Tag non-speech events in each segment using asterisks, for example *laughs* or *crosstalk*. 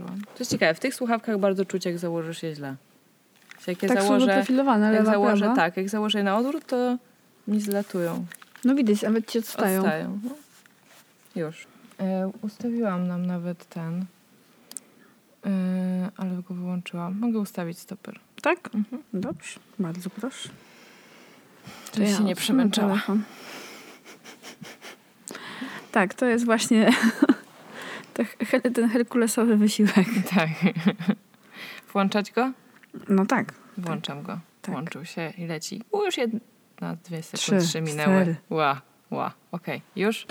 założyłam. To jest ciekawe, w tych słuchawkach bardzo czuć, jak założysz je źle. Jak je tak są założę, doprofilowane, jak założę, prawa. tak, jak założę je na odwrót, to mi zlatują. No widać, nawet ci odstają. Odstają. No. Już. E, ustawiłam nam nawet ten, e, ale go wyłączyłam. Mogę ustawić stoper. Tak? Mhm. Dobrze, bardzo proszę. To się nie przemęczała. Tak, to jest właśnie ten herkulesowy wysiłek. *laughs* Tak. Włączać go? No tak. Włączam go. Tak. Włączył się i leci. U, już jedna, dwie Trzy, sekundy, trzy minęły. cztery. Ła, ła. Okej, już?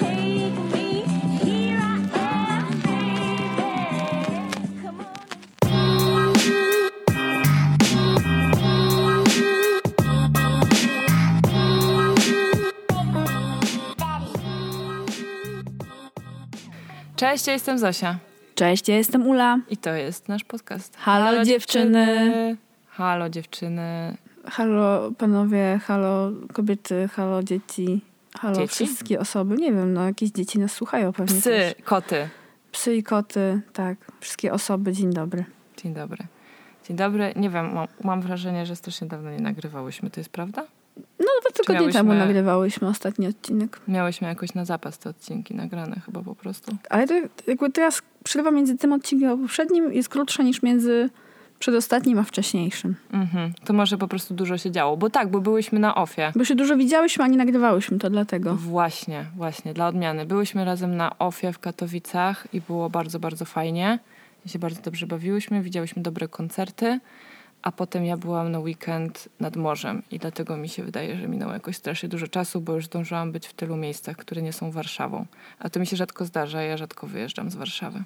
Cześć, ja jestem Zosia. Cześć, ja jestem Ula. I to jest nasz podcast. Halo, dziewczyny. Halo dziewczyny. Halo panowie, halo kobiety, halo dzieci, halo Dzieci? wszystkie osoby. Nie wiem, no jakieś dzieci nas słuchają pewnie Psy, też. koty. Psy i koty, tak. Wszystkie osoby, dzień dobry. Dzień dobry. Dzień dobry. Nie wiem, mam, mam wrażenie, że strasznie dawno nie nagrywałyśmy. To jest prawda? No dwa tygodnie miałyśmy- temu nagrywałyśmy ostatni odcinek. Miałyśmy jakoś na zapas te odcinki nagrane chyba po prostu. Ale to jakby teraz przerwa między tym odcinkiem a poprzednim jest krótsza niż między przedostatnim a wcześniejszym. Mhm. To może po prostu dużo się działo. Bo tak, bo byłyśmy na ofie. Bo się dużo widziałyśmy, a nie nagrywałyśmy, to dlatego. Właśnie, właśnie, dla odmiany. Byłyśmy razem na ofie w Katowicach i było bardzo, bardzo fajnie. I się bardzo dobrze bawiłyśmy, widziałyśmy dobre koncerty, a potem ja byłam na weekend nad morzem i dlatego mi się wydaje, że minęło jakoś strasznie dużo czasu, bo już zdążyłam być w tylu miejscach, które nie są Warszawą. A to mi się rzadko zdarza, ja rzadko wyjeżdżam z Warszawy.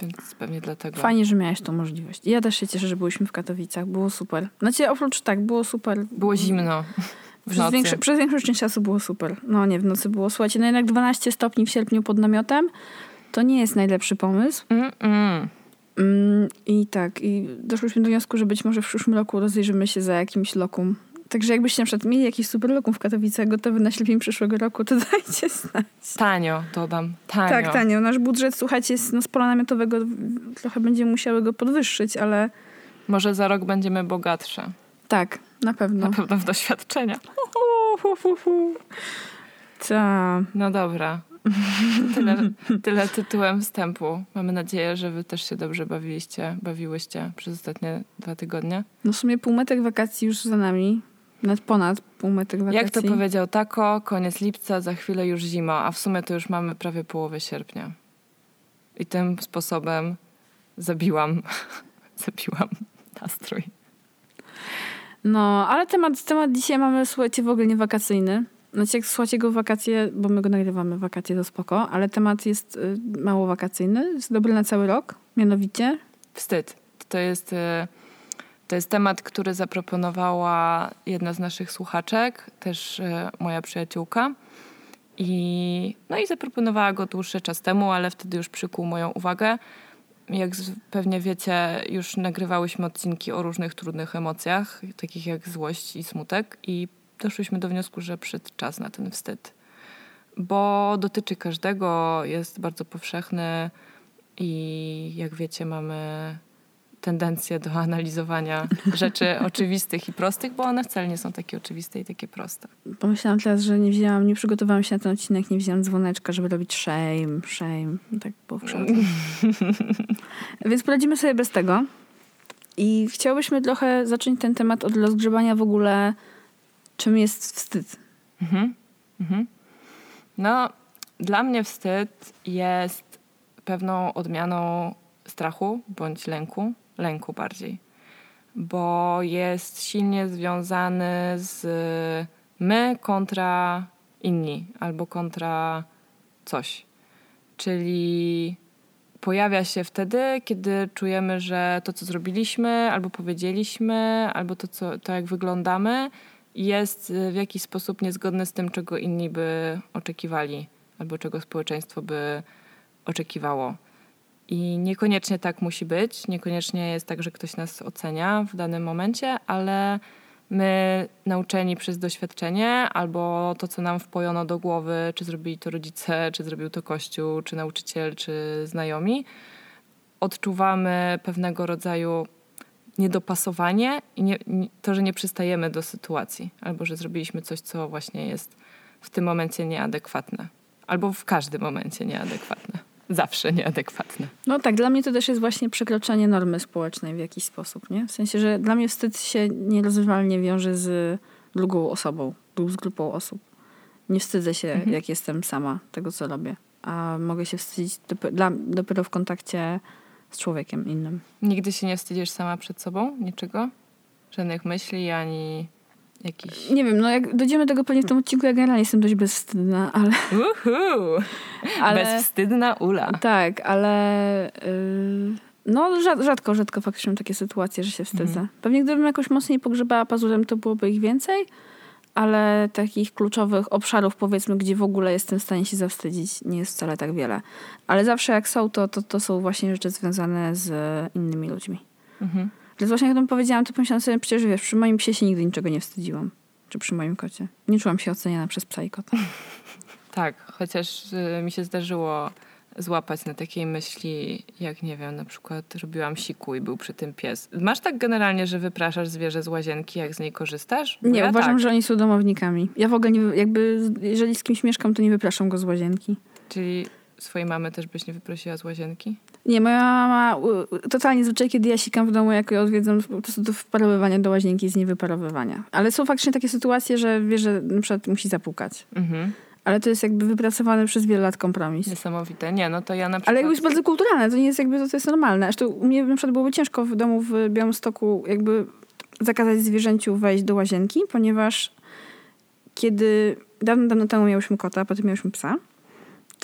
Więc pewnie dlatego. Fajnie, że miałeś tą możliwość. Ja też się cieszę, że byliśmy w Katowicach. Było super. Znaczy, oprócz tak, było super. Było zimno. W Przez, nocy. większe, przez większość część czasu było super. No nie, w nocy było. Słuchajcie, no jednak 12 stopni w sierpniu pod namiotem to nie jest najlepszy pomysł. Mm, mm. Mm, I tak, i doszłyśmy do wniosku, że być może w przyszłym roku rozejrzymy się za jakimś lokum. Także jakbyście na przykład mieli jakiś super lokum w Katowicach gotowy na sierpień przyszłego roku, to *laughs* dajcie znać. Tanio, dodam. Tanio. Tak, tanio. Nasz budżet, słuchajcie, jest no, z pola namiotowego. Trochę będziemy musiały go podwyższyć, ale Może za rok będziemy bogatsze. tak, na pewno. Na pewno w doświadczenia. Ta. No dobra. Tyle, tyle tytułem wstępu. Mamy nadzieję, że wy też się dobrze bawiliście, bawiłyście przez ostatnie dwa tygodnie. No w sumie półmetek wakacji już za nami. Nawet ponad półmetek wakacji. Jak to powiedział Tako, koniec lipca, za chwilę już zima, a w sumie to już mamy prawie połowę sierpnia. I tym sposobem zabiłam, *laughs* zabiłam nastrój. No, ale temat, temat dzisiaj mamy, słuchajcie, w ogóle nie wakacyjny. Znaczy, jak słuchacie go wakacje, bo my go nagrywamy wakacje, to spoko, ale temat jest y, mało wakacyjny, jest dobry na cały rok, mianowicie Wstyd. To jest, e, to jest temat, który zaproponowała jedna z naszych słuchaczek, też e, moja przyjaciółka. I, no i zaproponowała go dłuższy czas temu, ale wtedy już przykuł moją uwagę. Jak pewnie wiecie, już nagrywałyśmy odcinki o różnych trudnych emocjach, takich jak złość i smutek, i doszłyśmy do wniosku, że przyszedł czas na ten wstyd. Bo dotyczy każdego, jest bardzo powszechny i jak wiecie, mamy tendencję do analizowania *laughs* rzeczy oczywistych i prostych, bo one wcale nie są takie oczywiste i takie proste. pomyślałam teraz, że nie wzięłam, nie przygotowałam się na ten odcinek, nie wzięłam dzwoneczka, żeby robić shame, shame, tak po wszelku. *laughs* Więc poradzimy sobie bez tego. I chciałybyśmy trochę zacząć ten temat od rozgrzebania w ogóle, czym jest wstyd. Mhm. Mhm. No, dla mnie wstyd jest pewną odmianą strachu bądź lęku, lęku bardziej, bo jest silnie związany z my kontra inni albo kontra coś. Czyli pojawia się wtedy, kiedy czujemy, że to, co zrobiliśmy, albo powiedzieliśmy, albo to, co, to jak wyglądamy, jest y, w jakiś sposób niezgodne z tym, czego inni by oczekiwali, albo czego społeczeństwo by oczekiwało. I niekoniecznie tak musi być, niekoniecznie jest tak, że ktoś nas ocenia w danym momencie, ale my nauczeni przez doświadczenie albo to, co nam wpojono do głowy, czy zrobili to rodzice, czy zrobił to kościół, czy nauczyciel, czy znajomi, odczuwamy pewnego rodzaju niedopasowanie i nie, to, że nie przystajemy do sytuacji, albo że zrobiliśmy coś, co właśnie jest w tym momencie nieadekwatne, albo w każdym momencie nieadekwatne. Zawsze nieadekwatne. No tak, dla mnie to też jest właśnie przekroczenie normy społecznej w jakiś sposób, nie? W sensie, że dla mnie wstyd się nierozerwalnie wiąże z drugą osobą lub z grupą osób. Nie wstydzę się, mhm. jak jestem sama tego, co robię. A mogę się wstydzić dopiero, dopiero w kontakcie z człowiekiem innym. Nigdy się nie wstydzisz sama przed sobą? Niczego? Żadnych myśli, ani jakiś... Nie wiem, no jak dojdziemy do tego pewnie w tym odcinku, ja generalnie jestem dość bezwstydna, ale... Uhu! ale... Bezwstydna Ula. Tak, ale... Yy... No rzadko, rzadko faktycznie mam takie sytuacje, że się wstydzę. Mhm. Pewnie gdybym jakoś mocniej pogrzebała pazurem, to byłoby ich więcej, ale takich kluczowych obszarów, powiedzmy, gdzie w ogóle jestem w stanie się zawstydzić, nie jest wcale tak wiele. Ale zawsze jak są, to, to, to są właśnie rzeczy związane z innymi ludźmi. Mhm. Więc właśnie jak to powiedziałam, to pomyślałam sobie, przecież wiesz, przy moim psie się nigdy niczego nie wstydziłam. Czy przy moim kocie. Nie czułam się oceniana przez psa i kota. *laughs* Tak, chociaż y, mi się zdarzyło złapać na takiej myśli, jak nie wiem, na przykład robiłam siku i był przy tym pies. Masz tak generalnie, że wypraszasz zwierzę z łazienki, jak z niej korzystasz? Bo nie, ja uważam, tak. że oni są domownikami. Ja w ogóle nie, jakby, jeżeli z kimś mieszkam, to nie wypraszam go z łazienki. Czyli swojej mamy też byś nie wyprosiła z łazienki? Nie, moja mama totalnie zwyczaj, kiedy ja sikam w domu, jak ją odwiedzam, po prostu do wparowywania do łazienki z niewyparowywania. Ale są faktycznie takie sytuacje, że wie, że na przykład musi zapukać. Mhm. Ale to jest jakby wypracowany przez wiele lat kompromis. Niesamowite. Nie, no to ja na przykład... Ale jakby jest bardzo kulturalne, to nie jest jakby, to, to jest normalne. Zresztą u mnie na przykład byłoby ciężko w domu w Białymstoku jakby zakazać zwierzęciu wejść do łazienki, ponieważ kiedy dawno, dawno temu miałyśmy kota, potem miałyśmy psa,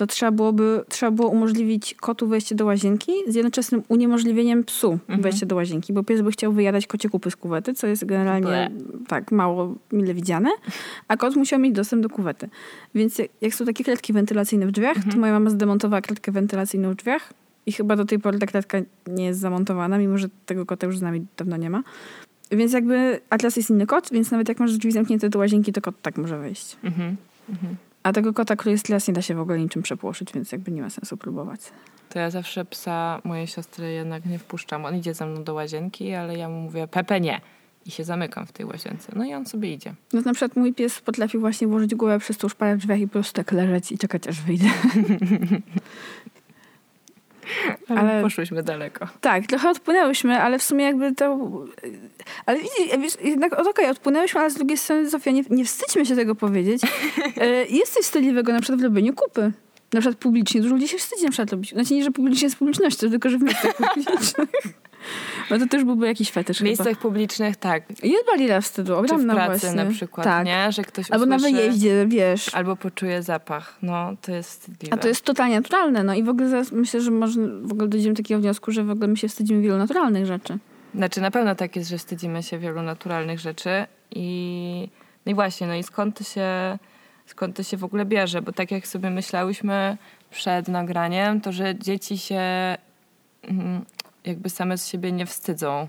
to trzeba, byłoby, trzeba było umożliwić kotu wejście do łazienki z jednoczesnym uniemożliwieniem psu mhm. wejście do łazienki, bo pies by chciał wyjadać kocie kupy z kuwety, co jest generalnie Ble. tak mało mile widziane, a kot musiał mieć dostęp do kuwety. Więc jak, są takie klatki wentylacyjne w drzwiach, mhm. to moja mama zdemontowała klatkę wentylacyjną w drzwiach i chyba do tej pory ta klatka nie jest zamontowana, mimo że tego kota już z nami dawno nie ma. Więc jakby Atlas jest inny kot, więc nawet jak masz drzwi zamknięte do łazienki, to kot tak może wejść. Mhm. Mhm. A tego kota, który jest las, nie da się w ogóle niczym przepłoszyć, więc jakby nie ma sensu próbować. To ja zawsze psa mojej siostry jednak nie wpuszczam. On idzie ze mną do łazienki, ale ja mu mówię, Pepe nie. I się zamykam w tej łazience. No i on sobie idzie. No na przykład mój pies potrafił właśnie włożyć głowę przez tą szparę w drzwiach i po prostu tak leżeć i czekać aż wyjdę. *laughs* ale poszłyśmy daleko. Tak, trochę odpłynęłyśmy, ale w sumie jakby to... Ale widzisz, jednak okej, okay, odpłynęłyśmy, ale z drugiej strony, Zofia, nie, nie wstydźmy się tego powiedzieć. *laughs* E, jest coś wstydliwego na przykład w robieniu kupy. Na przykład publicznie. Dużo ludzi się wstydzi na przykład robić. Znaczy nie, że publicznie z publicznością, tylko że w miejscach publicznych. *laughs* No to też byłby jakiś fetysz W miejscach chyba. publicznych, tak. Jest bariera wstydu, ogromna Czy w pracy właśnie. na przykład, tak. nie? Że ktoś Albo usłyszy, na wyjeździe, wiesz. Albo poczuje zapach. No, to jest wstydliwe. A to jest totalnie naturalne. No i w ogóle myślę, że może w ogóle dojdziemy do takiego wniosku, że w ogóle my się wstydzimy wielu naturalnych rzeczy. Znaczy na pewno tak jest, że wstydzimy się wielu naturalnych rzeczy i, no i właśnie, no i skąd to się skąd to się w ogóle bierze, bo tak jak sobie myślałyśmy przed nagraniem, to że dzieci się mm, jakby same z siebie nie wstydzą.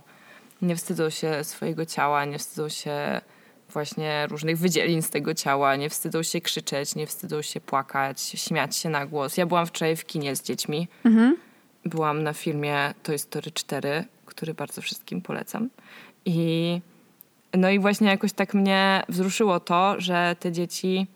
Nie wstydzą się swojego ciała, nie wstydzą się właśnie różnych wydzielin z tego ciała, nie wstydzą się krzyczeć, nie wstydzą się płakać, śmiać się na głos. Ja byłam wczoraj w kinie z dziećmi. Mhm. Byłam na filmie Toy Story 4, który bardzo wszystkim polecam. I no i właśnie jakoś tak mnie wzruszyło to, że te dzieci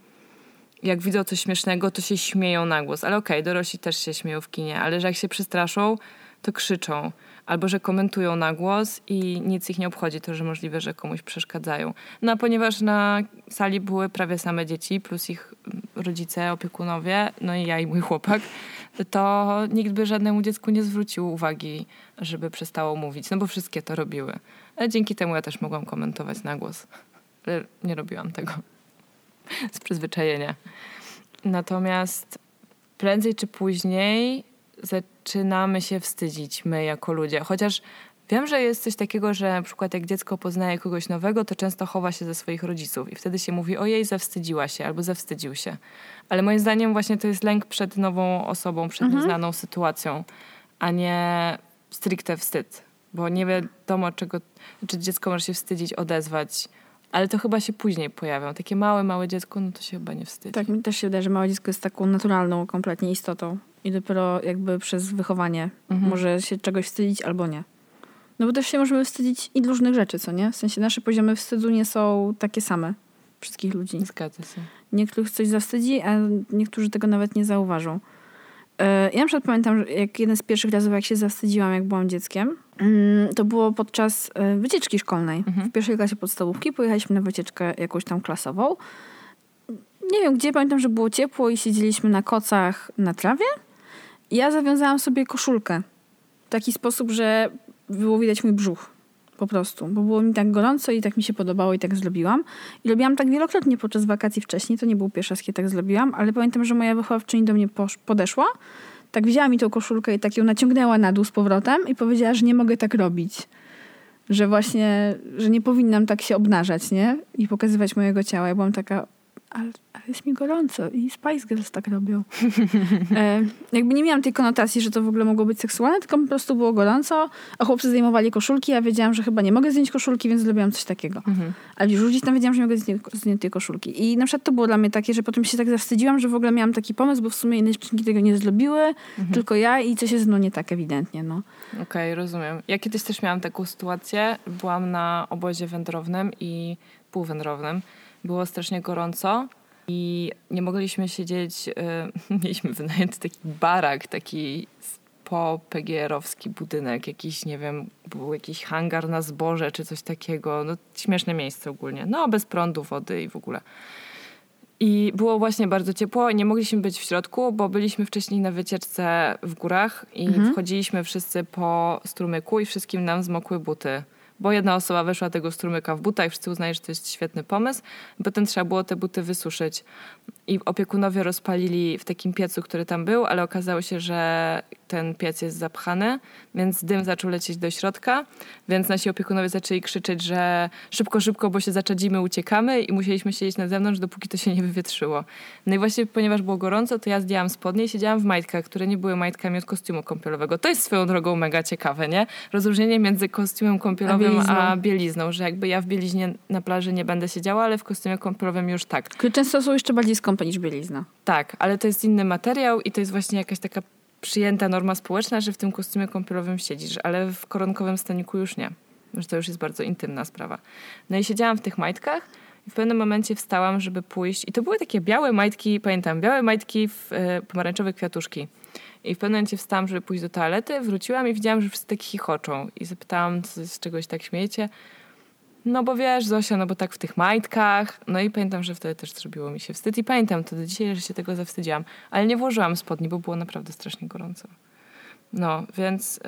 jak widzą coś śmiesznego, to się śmieją na głos. Ale okej, okay, dorośli też się śmieją w kinie, ale że jak się przestraszą, to krzyczą. Albo że komentują na głos i nic ich nie obchodzi, to że możliwe, że komuś przeszkadzają. No a ponieważ na sali były prawie same dzieci, plus ich rodzice, opiekunowie, no i ja i mój chłopak, to nikt by żadnemu dziecku nie zwrócił uwagi, żeby przestało mówić, no bo wszystkie to robiły. Ale dzięki temu ja też mogłam komentować na głos. Ale nie robiłam tego *laughs* z przyzwyczajenia. Natomiast prędzej czy później zaczynamy się wstydzić my jako ludzie. Chociaż wiem, że jest coś takiego, że na przykład jak dziecko poznaje kogoś nowego, to często chowa się ze swoich rodziców i wtedy się mówi, ojej, zawstydziła się albo zawstydził się. Ale moim zdaniem właśnie to jest lęk przed nową osobą, przed mhm. nieznaną sytuacją, a nie stricte wstyd. Bo nie wiadomo, czego, czy dziecko może się wstydzić, odezwać, ale to chyba się później pojawią. Takie małe, małe dziecko, no to się chyba nie wstydzi. Tak, mi też się wydaje, że małe dziecko jest taką naturalną kompletnie istotą I dopiero jakby przez wychowanie Mhm. może się czegoś wstydzić albo nie. No bo też się możemy wstydzić i różnych rzeczy, co nie? W sensie nasze poziomy wstydu nie są takie same wszystkich ludzi. Zgadza się. Niektórych coś zawstydzi, a niektórzy tego nawet nie zauważą. E, Ja na przykład pamiętam, że jak jeden z pierwszych razów, jak się zawstydziłam, jak byłam dzieckiem, mm, to było podczas e, wycieczki szkolnej. Mhm. W pierwszej klasie podstawówki pojechaliśmy na wycieczkę jakąś tam klasową. Nie wiem gdzie, pamiętam, że było ciepło i siedzieliśmy na kocach na trawie. Ja zawiązałam sobie koszulkę w taki sposób, że było widać mój brzuch. Po prostu, bo było mi tak gorąco i tak mi się podobało i tak zrobiłam. I robiłam tak wielokrotnie podczas wakacji wcześniej. To nie był pierwszy raz, kiedy tak zrobiłam, ale pamiętam, że moja wychowawczyni do mnie podeszła, tak wzięła mi tą koszulkę i tak ją naciągnęła na dół z powrotem i powiedziała, że nie mogę tak robić. Że właśnie, że nie powinnam tak się obnażać, nie? I pokazywać mojego ciała. Ja byłam taka, ale, ale jest mi gorąco i Spice Girls tak robią. e, jakby nie miałam tej konotacji, że to w ogóle mogło być seksualne, tylko po prostu było gorąco, a chłopcy zdejmowali koszulki, ja wiedziałam, że chyba nie mogę zdjąć koszulki, więc zrobiłam coś takiego. Mhm. Ale już gdzieś tam wiedziałam, że nie mogę zdjąć, zdjąć tej koszulki. I na przykład to było dla mnie takie, że potem się tak zawstydziłam, że w ogóle miałam taki pomysł, bo w sumie inne dziewczynki tego nie zrobiły, Mhm. tylko ja i coś jest no nie tak ewidentnie, no. Okej, rozumiem. Ja kiedyś też miałam taką sytuację. Byłam na obozie wędrownym i półwędrownym. Było strasznie gorąco i nie mogliśmy siedzieć. y, *laughs* mieliśmy wynajęty taki barak, taki po PGR-owski budynek, jakiś, nie wiem, był jakiś hangar na zboże czy coś takiego. No, śmieszne miejsce ogólnie. No, bez prądu, wody i w ogóle. I było właśnie bardzo ciepło i nie mogliśmy być w środku, bo byliśmy wcześniej na wycieczce w górach i Mhm. wchodziliśmy wszyscy po strumyku i wszystkim nam zmokły buty. Bo jedna osoba weszła tego strumyka w butach i wszyscy uznali, że to jest świetny pomysł. Potem trzeba było te buty wysuszyć. I opiekunowie rozpalili w takim piecu, który tam był, ale okazało się, że ten piec jest zapchany, więc dym zaczął lecieć do środka, więc nasi opiekunowie zaczęli krzyczeć, że szybko, szybko, bo się zaczadzimy, uciekamy i musieliśmy siedzieć na zewnątrz, dopóki to się nie wywietrzyło. No i właśnie, ponieważ było gorąco, to ja zdjęłam spodnie i siedziałam w majtkach, które nie były majtkami od kostiumu kąpielowego. To jest swoją drogą mega ciekawe, nie? Rozróżnienie między kostiumem kąpielowym a bielizną. że jakby ja w bieliźnie na plaży nie będę siedziała, ale w kostiumie kąpielowym już tak. Często są jeszcze bardziej skąpe niż bielizna. Tak, ale to jest inny materiał i to jest właśnie jakaś taka przyjęta norma społeczna, że w tym kostiumie kąpielowym siedzisz, ale w koronkowym staniku już nie. Że to już jest bardzo intymna sprawa. No i siedziałam w tych majtkach i w pewnym momencie wstałam, żeby pójść. I to były takie białe majtki, pamiętam, białe majtki w e, pomarańczowe kwiatuszki. I w pewnym momencie wstałam, żeby pójść do toalety, wróciłam i widziałam, że wszyscy tak chichoczą. I zapytałam, co, z czegoś tak śmiejecie. No bo wiesz, Zosia, no bo tak w tych majtkach. No i pamiętam, że wtedy też zrobiło mi się wstyd. I pamiętam to do dzisiaj, że się tego zawstydziłam. Ale nie włożyłam spodni, bo było naprawdę strasznie gorąco. No, więc y,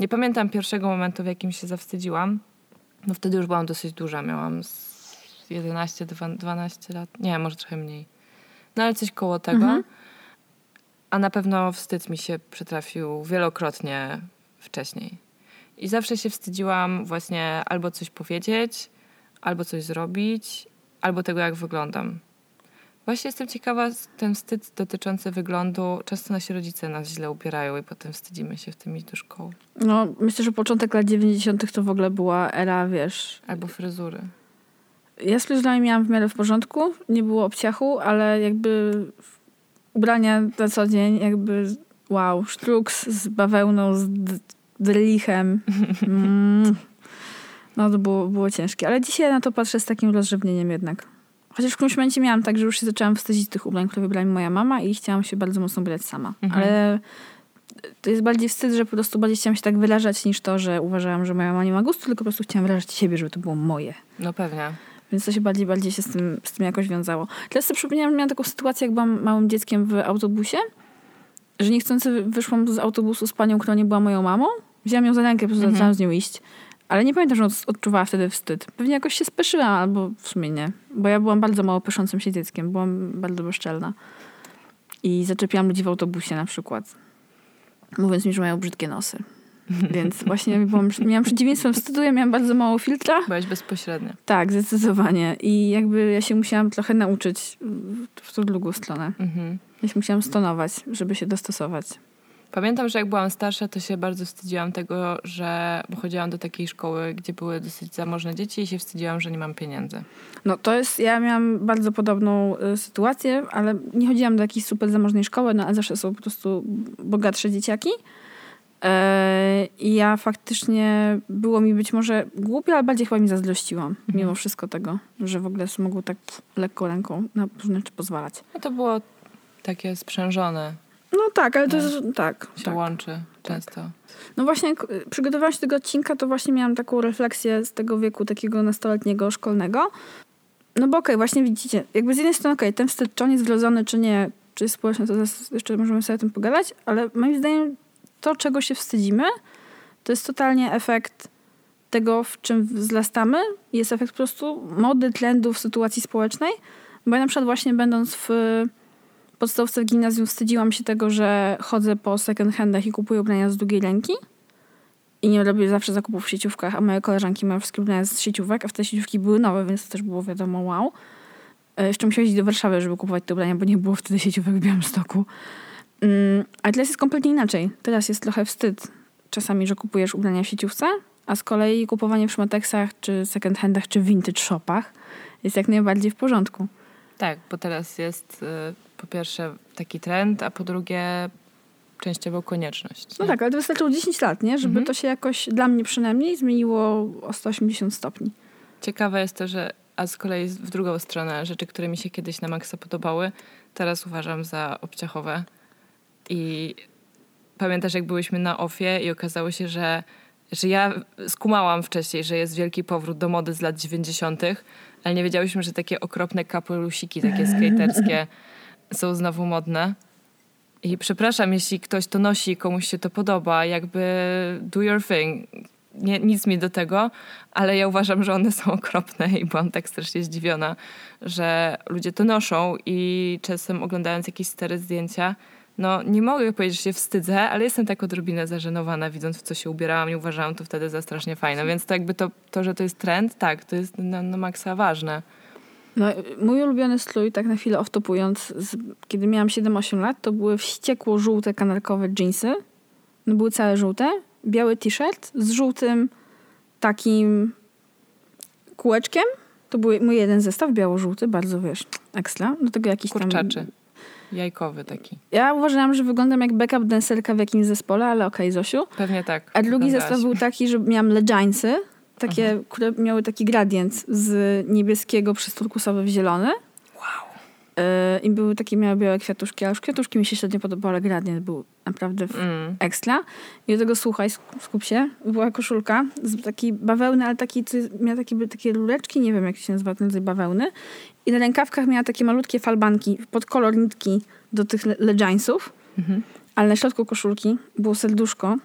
nie pamiętam pierwszego momentu, w jakim się zawstydziłam. No wtedy już byłam dosyć duża. Miałam z 11, dwa- 12 lat. Nie, może trochę mniej. No ale coś koło tego. Mhm. A na pewno wstyd mi się przytrafił wielokrotnie wcześniej. I zawsze się wstydziłam właśnie albo coś powiedzieć, albo coś zrobić, albo tego, jak wyglądam. Właśnie jestem ciekawa, ten wstyd dotyczący wyglądu, często nasi rodzice nas źle ubierają i potem wstydzimy się w tym iść do szkoły. No, myślę, że początek lat 90. to w ogóle była era, wiesz... Albo fryzury. Ja z fryzurami miałam w miarę w porządku, nie było obciachu, ale jakby ubrania na co dzień, jakby wow, sztruks z bawełną, z d- drylichem. *laughs* Mm. No to było, było ciężkie, ale dzisiaj na to patrzę z takim rozrzewnieniem jednak. Chociaż w którymś momencie miałam tak, że już się zaczęłam wstydzić tych ubrań, które wybrała mi moja mama i chciałam się bardzo mocno ubrać sama. Mhm. Ale to jest bardziej wstyd, że po prostu bardziej chciałam się tak wyrażać, niż to, że uważałam, że moja mama nie ma gustu, tylko po prostu chciałam wyrażać siebie, żeby to było moje. No pewnie. Więc to się bardziej, bardziej się z tym, z tym jakoś wiązało. Teraz sobie przypomniałam, że miałam taką sytuację, jak byłam małym dzieckiem w autobusie, że niechcący wy- wyszłam z autobusu z panią, która nie była moją mamą. Wzięłam ją za rękę, po prostu Mhm. zaczęłam z nią iść. Ale nie pamiętam, że od- odczuwała wtedy wstyd. Pewnie jakoś się speszyłam, albo w sumie nie. Bo ja byłam bardzo mało pyszącym się dzieckiem. Byłam bardzo bezczelna. I zaczepiłam ludzi w autobusie na przykład. Mówiąc mi, że mają brzydkie nosy. *laughs* Więc właśnie byłam, miałam przeciwieństwem wstydu, ja miałam bardzo mało filtra. Byłaś bezpośrednia. Tak, zdecydowanie. I jakby ja się musiałam trochę nauczyć w- tą drugą stronę. Mhm. Ja się musiałam stonować, żeby się dostosować. Pamiętam, że jak byłam starsza, to się bardzo wstydziłam tego, że bo chodziłam do takiej szkoły, gdzie były dosyć zamożne dzieci i się wstydziłam, że nie mam pieniędzy. No to jest, ja miałam bardzo podobną y, sytuację, ale nie chodziłam do jakiejś super zamożnej szkoły, no a zawsze są po prostu bogatsze dzieciaki. E, I ja faktycznie było mi być może głupio, ale bardziej chyba mi zazdrościłam, mhm. mimo wszystko tego, że w ogóle mogło tak lekką ręką na różne rzeczy pozwalać. No to było takie sprzężone. No tak, ale to jest, tak. Się tak. łączy często. Tak. No właśnie, jak przygotowałam się do tego odcinka, to właśnie miałam taką refleksję z tego wieku takiego nastoletniego, szkolnego. No bo okej, okay, właśnie widzicie, jakby z jednej strony okej, okay, ten wstyd, czy on jest wrodzony, czy nie, czy jest społeczny, to jeszcze możemy sobie o tym pogadać, ale moim zdaniem to, czego się wstydzimy, to jest totalnie efekt tego, w czym wzrastamy. Jest efekt po prostu mody, trendów, sytuacji społecznej. Bo ja na przykład właśnie będąc w podstawce w gimnazjum wstydziłam się tego, że chodzę po second handach i kupuję ubrania z drugiej ręki. I nie robię zawsze zakupów w sieciówkach, a moje koleżanki mają wszystkie ubrania z sieciówek, a w te sieciówki były nowe, więc to też było wiadomo wow. E, jeszcze musiałam iść do Warszawy, żeby kupować te ubrania, bo nie było wtedy sieciówek w Białymstoku. Mm, a teraz jest kompletnie inaczej. Teraz jest trochę wstyd czasami, że kupujesz ubrania w sieciówce, a z kolei kupowanie w szmatexach, czy second handach, czy vintage shopach jest jak najbardziej w porządku. Tak, bo teraz jest y, po pierwsze taki trend, a po drugie częściowo konieczność. No tak, ale to wystarczyło 10 lat, nie? Żeby mhm. to się jakoś, dla mnie przynajmniej, zmieniło o 180 stopni. Ciekawe jest to, że a z kolei w drugą stronę rzeczy, które mi się kiedyś na maksa podobały, teraz uważam za obciachowe. I pamiętasz, jak byłyśmy na ofie i okazało się, że, że ja skumałam wcześniej, że jest wielki powrót do mody z lat 90., ale nie wiedziałyśmy, że takie okropne kapelusiki, takie skaterskie *laughs* są znowu modne. I przepraszam, jeśli ktoś to nosi, komuś się to podoba, jakby do your thing. Nie, nic mi do tego, ale ja uważam, że one są okropne i byłam tak strasznie zdziwiona, że ludzie to noszą i czasem oglądając jakieś stare zdjęcia, no nie mogę powiedzieć, że się wstydzę, ale jestem tak odrobinę zażenowana, widząc w co się ubierałam i uważałam to wtedy za strasznie fajne. Więc to jakby to, to że to jest trend, tak, to jest na, na maksa ważne. No, mój ulubiony strój, tak na chwilę off-topując, kiedy miałam 7-8 lat, to były wściekło żółte kanarkowe jeansy. No, były całe żółte. Biały t-shirt z żółtym takim kółeczkiem. To był mój jeden zestaw, biało-żółty, bardzo wiesz, ekstra. Do tego jakiś Kurczaczy. tam Jajkowy taki. Ja uważałam, że wyglądam jak backup dancerka w jakimś zespole, ale okej, okay, Zosiu. Pewnie tak. A drugi zestaw był taki, że miałam leginsy, takie, które miały taki gradient z niebieskiego przez turkusowy w zielony. Yy, I były takie, miały białe kwiatuszki, a już kwiatuszki mi się średnio podobały, ale gradient był naprawdę mm. ekstra. I do tego, słuchaj, skup się, była koszulka z takiej bawełny, ale taki, miała takie, takie rureczki, nie wiem jak się nazywa ten rodzaj bawełny. I na rękawkach miała takie malutkie falbanki pod kolor nitki do tych leginsów. Mhm. Ale na środku koszulki było serduszko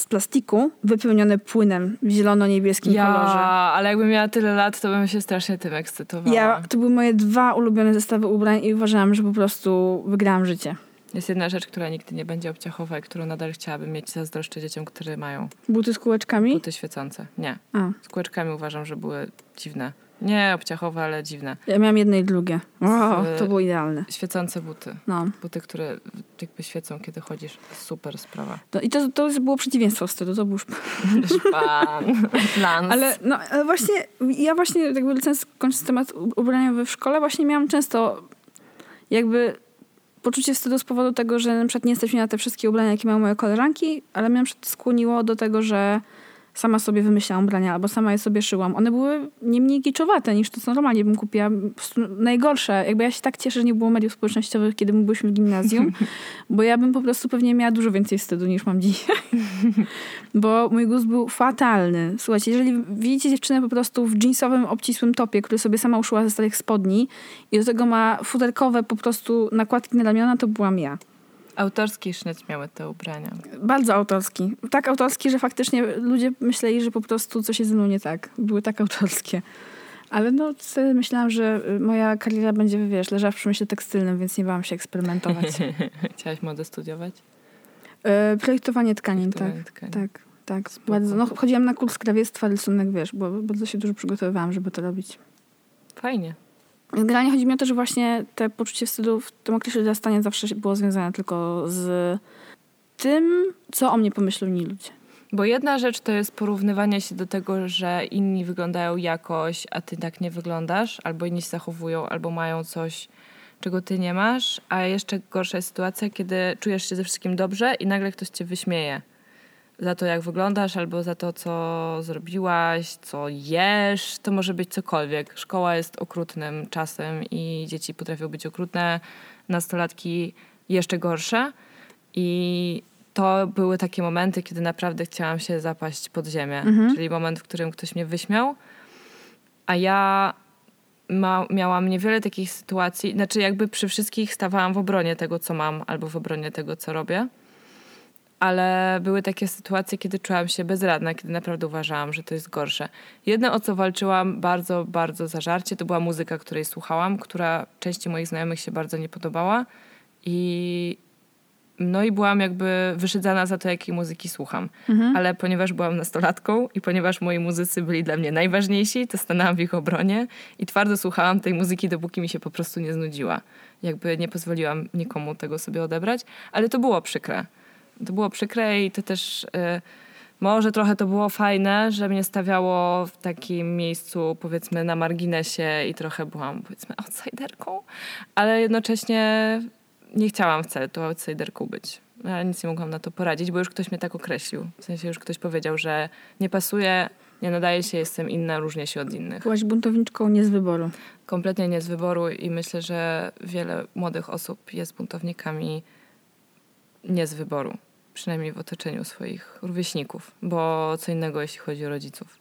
z plastiku wypełnione płynem w zielono-niebieskim ja, kolorze. ale jakbym miała tyle lat, to bym się strasznie tym ekscytowała. Ja, to były moje dwa ulubione zestawy ubrań i uważałam, że po prostu wygrałam życie. Jest jedna rzecz, która nigdy nie będzie obciachowa i którą nadal chciałabym mieć. Zazdroszczę dzieciom, które mają. Buty z kółeczkami? Buty świecące. Nie. A. Z kółeczkami uważam, że były dziwne. Nie obciachowe, ale dziwne. Ja miałam jedne i drugie. O, to było idealne. Świecące buty. No. Buty, które jakby świecą, kiedy chodzisz. Super sprawa. No, I to, to było przeciwieństwo wtedy. To był *laughs* szpan. Lans. Ale, no, ale właśnie, ja właśnie jakby kończąc temat ubraniowy w szkole, właśnie miałam często jakby poczucie wstydu z powodu tego, że na przykład nie jesteśmy na te wszystkie ubrania, jakie mają moje koleżanki, ale mnie skłoniło do tego, że sama sobie wymyślałam ubrania, albo sama je sobie szyłam. One były nie mniej giczowate niż to, co normalnie bym kupiła. najgorsze. Jakby ja się tak cieszę, że nie było mediów społecznościowych, kiedy my byliśmy w gimnazjum, *laughs* bo ja bym po prostu pewnie miała dużo więcej wstydu niż mam dzisiaj. *laughs* bo mój gust był fatalny. Słuchajcie, jeżeli widzicie dziewczynę po prostu w jeansowym, obcisłym topie, który sobie sama uszyła ze starych spodni i do tego ma futerkowe po prostu nakładki na ramiona, to byłam ja. Autorski sznyt miały te ubrania. Bardzo autorski. Tak autorski, że faktycznie ludzie myśleli, że po prostu coś jest ze mną nie tak. Były tak autorskie. Ale no, wtedy myślałam, że moja kariera będzie, wiesz, leżała w przemyśle tekstylnym, więc nie bałam się eksperymentować. *laughs* Chciałaś modę studiować? E, projektowanie tkanin, projektowanie tak. Tkanin. Tak, tak. Bardzo, no, chodziłam na kurs krawiectwa, rysunek, wiesz, bo bardzo się dużo przygotowywałam, żeby to robić. Fajnie. Generalnie chodzi mi o to, że właśnie te poczucie wstydu w tym okresie dorastania zawsze było związane tylko z tym, co o mnie pomyślą inni ludzie. Bo jedna rzecz to jest porównywanie się do tego, że inni wyglądają jakoś, a ty tak nie wyglądasz, albo inni się zachowują, albo mają coś, czego ty nie masz, a jeszcze gorsza jest sytuacja, kiedy czujesz się ze wszystkim dobrze i nagle ktoś cię wyśmieje za to, jak wyglądasz, albo za to, co zrobiłaś, co jesz. To może być cokolwiek. Szkoła jest okrutnym czasem i dzieci potrafią być okrutne, nastolatki jeszcze gorsze. I to były takie momenty, kiedy naprawdę chciałam się zapaść pod ziemię. Mhm. Czyli moment, w którym ktoś mnie wyśmiał, a ja ma, miałam niewiele takich sytuacji, znaczy jakby przy wszystkich stawałam w obronie tego, co mam, albo w obronie tego, co robię. Ale były takie sytuacje, kiedy czułam się bezradna, kiedy naprawdę uważałam, że to jest gorsze. Jedno, o co walczyłam bardzo, bardzo zażarcie, to była muzyka, której słuchałam, która części moich znajomych się bardzo nie podobała. I no i byłam jakby wyszydzana za to, jakiej muzyki słucham. Mhm. Ale ponieważ byłam nastolatką i ponieważ moi muzycy byli dla mnie najważniejsi, to stanęłam w ich obronie i twardo słuchałam tej muzyki, dopóki mi się po prostu nie znudziła. Jakby nie pozwoliłam nikomu tego sobie odebrać, ale to było przykre. To było przykre i to też... Yy, może trochę to było fajne, że mnie stawiało w takim miejscu, powiedzmy, na marginesie i trochę byłam, powiedzmy, outsiderką, ale jednocześnie nie chciałam wcale tą outsiderką być. Ale nic nie mogłam na to poradzić, bo już ktoś mnie tak określił. W sensie już ktoś powiedział, że nie pasuje, nie nadaje się, jestem inna, różnię się od innych. Byłaś buntowniczką nie z wyboru. Kompletnie nie z wyboru i myślę, że wiele młodych osób jest buntownikami nie z wyboru. Przynajmniej w otoczeniu swoich rówieśników, bo co innego jeśli chodzi o rodziców.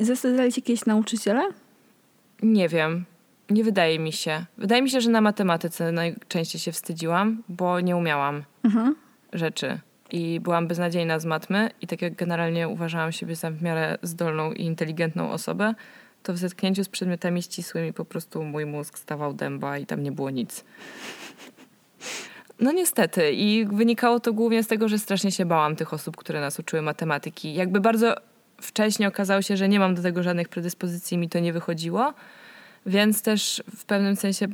Zasadzali cię kiedyś nauczyciele? Nie wiem. Nie wydaje mi się. Wydaje mi się, że na matematyce najczęściej się wstydziłam, bo nie umiałam mhm. rzeczy. I byłam beznadziejna z matmy i tak jak generalnie uważałam siebie za w miarę zdolną i inteligentną osobę, to w zetknięciu z przedmiotami ścisłymi po prostu mój mózg stawał dęba i tam nie było nic. No niestety. I wynikało to głównie z tego, że strasznie się bałam tych osób, które nas uczyły matematyki. Jakby bardzo wcześnie okazało się, że nie mam do tego żadnych predyspozycji, mi to nie wychodziło. Więc też w pewnym sensie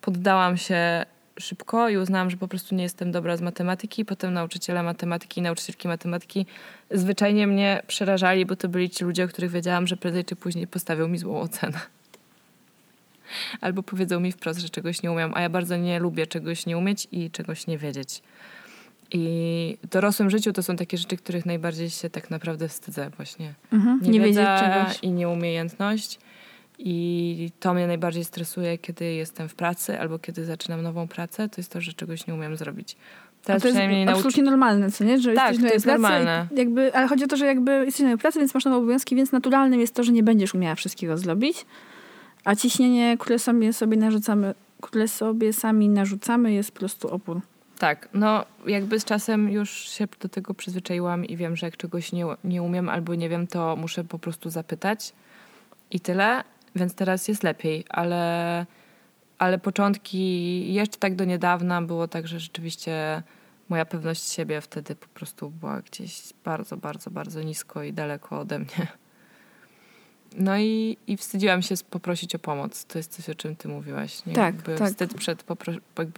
poddałam się szybko i uznałam, że po prostu nie jestem dobra z matematyki. Potem nauczyciele matematyki i nauczycielki matematyki zwyczajnie mnie przerażali, bo to byli ci ludzie, o których wiedziałam, że prędzej czy później postawią mi złą ocenę. Albo powiedzą mi wprost, że czegoś nie umiem, a ja bardzo nie lubię czegoś nie umieć i czegoś nie wiedzieć. I w dorosłym życiu to są takie rzeczy, których najbardziej się tak naprawdę wstydzę właśnie. Mhm, nie, nie wiedzieć czegoś. I nieumiejętność. I to mnie najbardziej stresuje, kiedy jestem w pracy albo kiedy zaczynam nową pracę, to jest to, że czegoś nie umiem zrobić. Teraz to jest absolutnie normalne, co nie? Że tak, jesteś to jest normalne. Jakby, ale chodzi o to, że jakby jesteś na pracy, więc masz nowe obowiązki, więc naturalnym jest to, że nie będziesz umiała wszystkiego zrobić. A ciśnienie, które sobie, sobie narzucamy, które sobie sami narzucamy, jest po prostu opór. Tak, no jakby z czasem już się do tego przyzwyczaiłam i wiem, że jak czegoś nie, nie umiem albo nie wiem, to muszę po prostu zapytać i tyle więc teraz jest lepiej, ale, ale początki jeszcze tak do niedawna było tak, że rzeczywiście moja pewność siebie wtedy po prostu była gdzieś bardzo, bardzo, bardzo nisko i daleko ode mnie. No i, i wstydziłam się poprosić o pomoc. To jest coś, o czym ty mówiłaś. Nie? Tak, jakby tak. Wstyd przed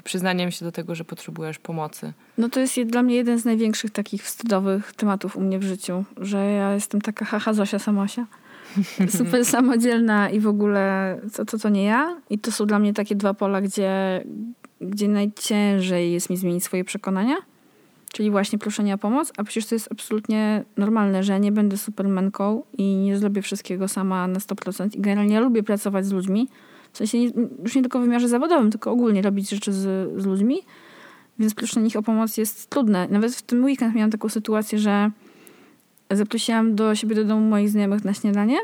przyznaniem się do tego, że potrzebujesz pomocy. No to jest dla mnie jeden z największych takich wstydowych tematów u mnie w życiu, że ja jestem taka haha Zosia Samosia. *laughs* super samodzielna i w ogóle co to, to nie ja. I to są dla mnie takie dwa pola, gdzie, gdzie najciężej jest mi zmienić swoje przekonania. Czyli właśnie proszenie o pomoc, a przecież to jest absolutnie normalne, że nie będę supermenką i nie zrobię wszystkiego sama na 100%. I generalnie ja lubię pracować z ludźmi. W sensie nie, już nie tylko w wymiarze zawodowym, tylko ogólnie robić rzeczy z, z ludźmi. Więc proszenie ich o pomoc jest trudne. Nawet w tym weekend miałam taką sytuację, że zaprosiłam do siebie do domu moich znajomych na śniadanie.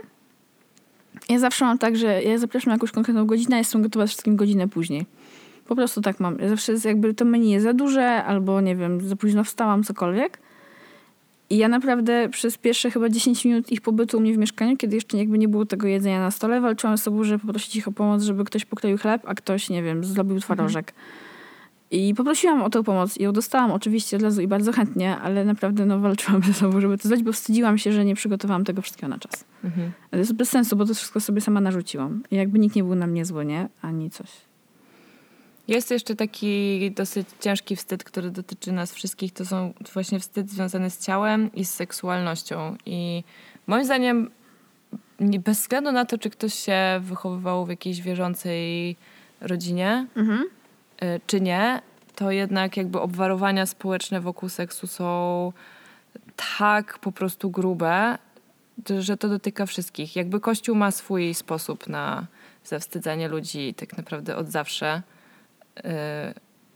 Ja zawsze mam tak, że ja zapraszam na jakąś konkretną godzinę, a jestem gotowa z wszystkim godzinę później. Po prostu tak mam. Zawsze jest jakby to menu jest za duże, albo nie wiem, za późno wstałam, cokolwiek. I ja naprawdę przez pierwsze chyba 10 minut ich pobytu u mnie w mieszkaniu, kiedy jeszcze jakby nie było tego jedzenia na stole, walczyłam z sobą, żeby poprosić ich o pomoc, żeby ktoś pokroił chleb, a ktoś, nie wiem, zrobił twarożek. I poprosiłam o tę pomoc i ją dostałam oczywiście od razu i bardzo chętnie, ale naprawdę no, walczyłam ze sobą, żeby to zdać, bo wstydziłam się, że nie przygotowałam tego wszystkiego na czas. Mhm. Ale to jest bez sensu, bo to wszystko sobie sama narzuciłam. I jakby nikt nie był na mnie zły, nie? Ani coś. Jest jeszcze taki dosyć ciężki wstyd, który dotyczy nas wszystkich. To są właśnie wstyd związany z ciałem i z seksualnością. I moim zdaniem, bez względu na to, czy ktoś się wychowywał w jakiejś wierzącej rodzinie, mhm. czy nie, to jednak jakby obwarowania społeczne wokół seksu są tak po prostu grube, że to dotyka wszystkich. Jakby Kościół ma swój sposób na zawstydzanie ludzi tak naprawdę od zawsze,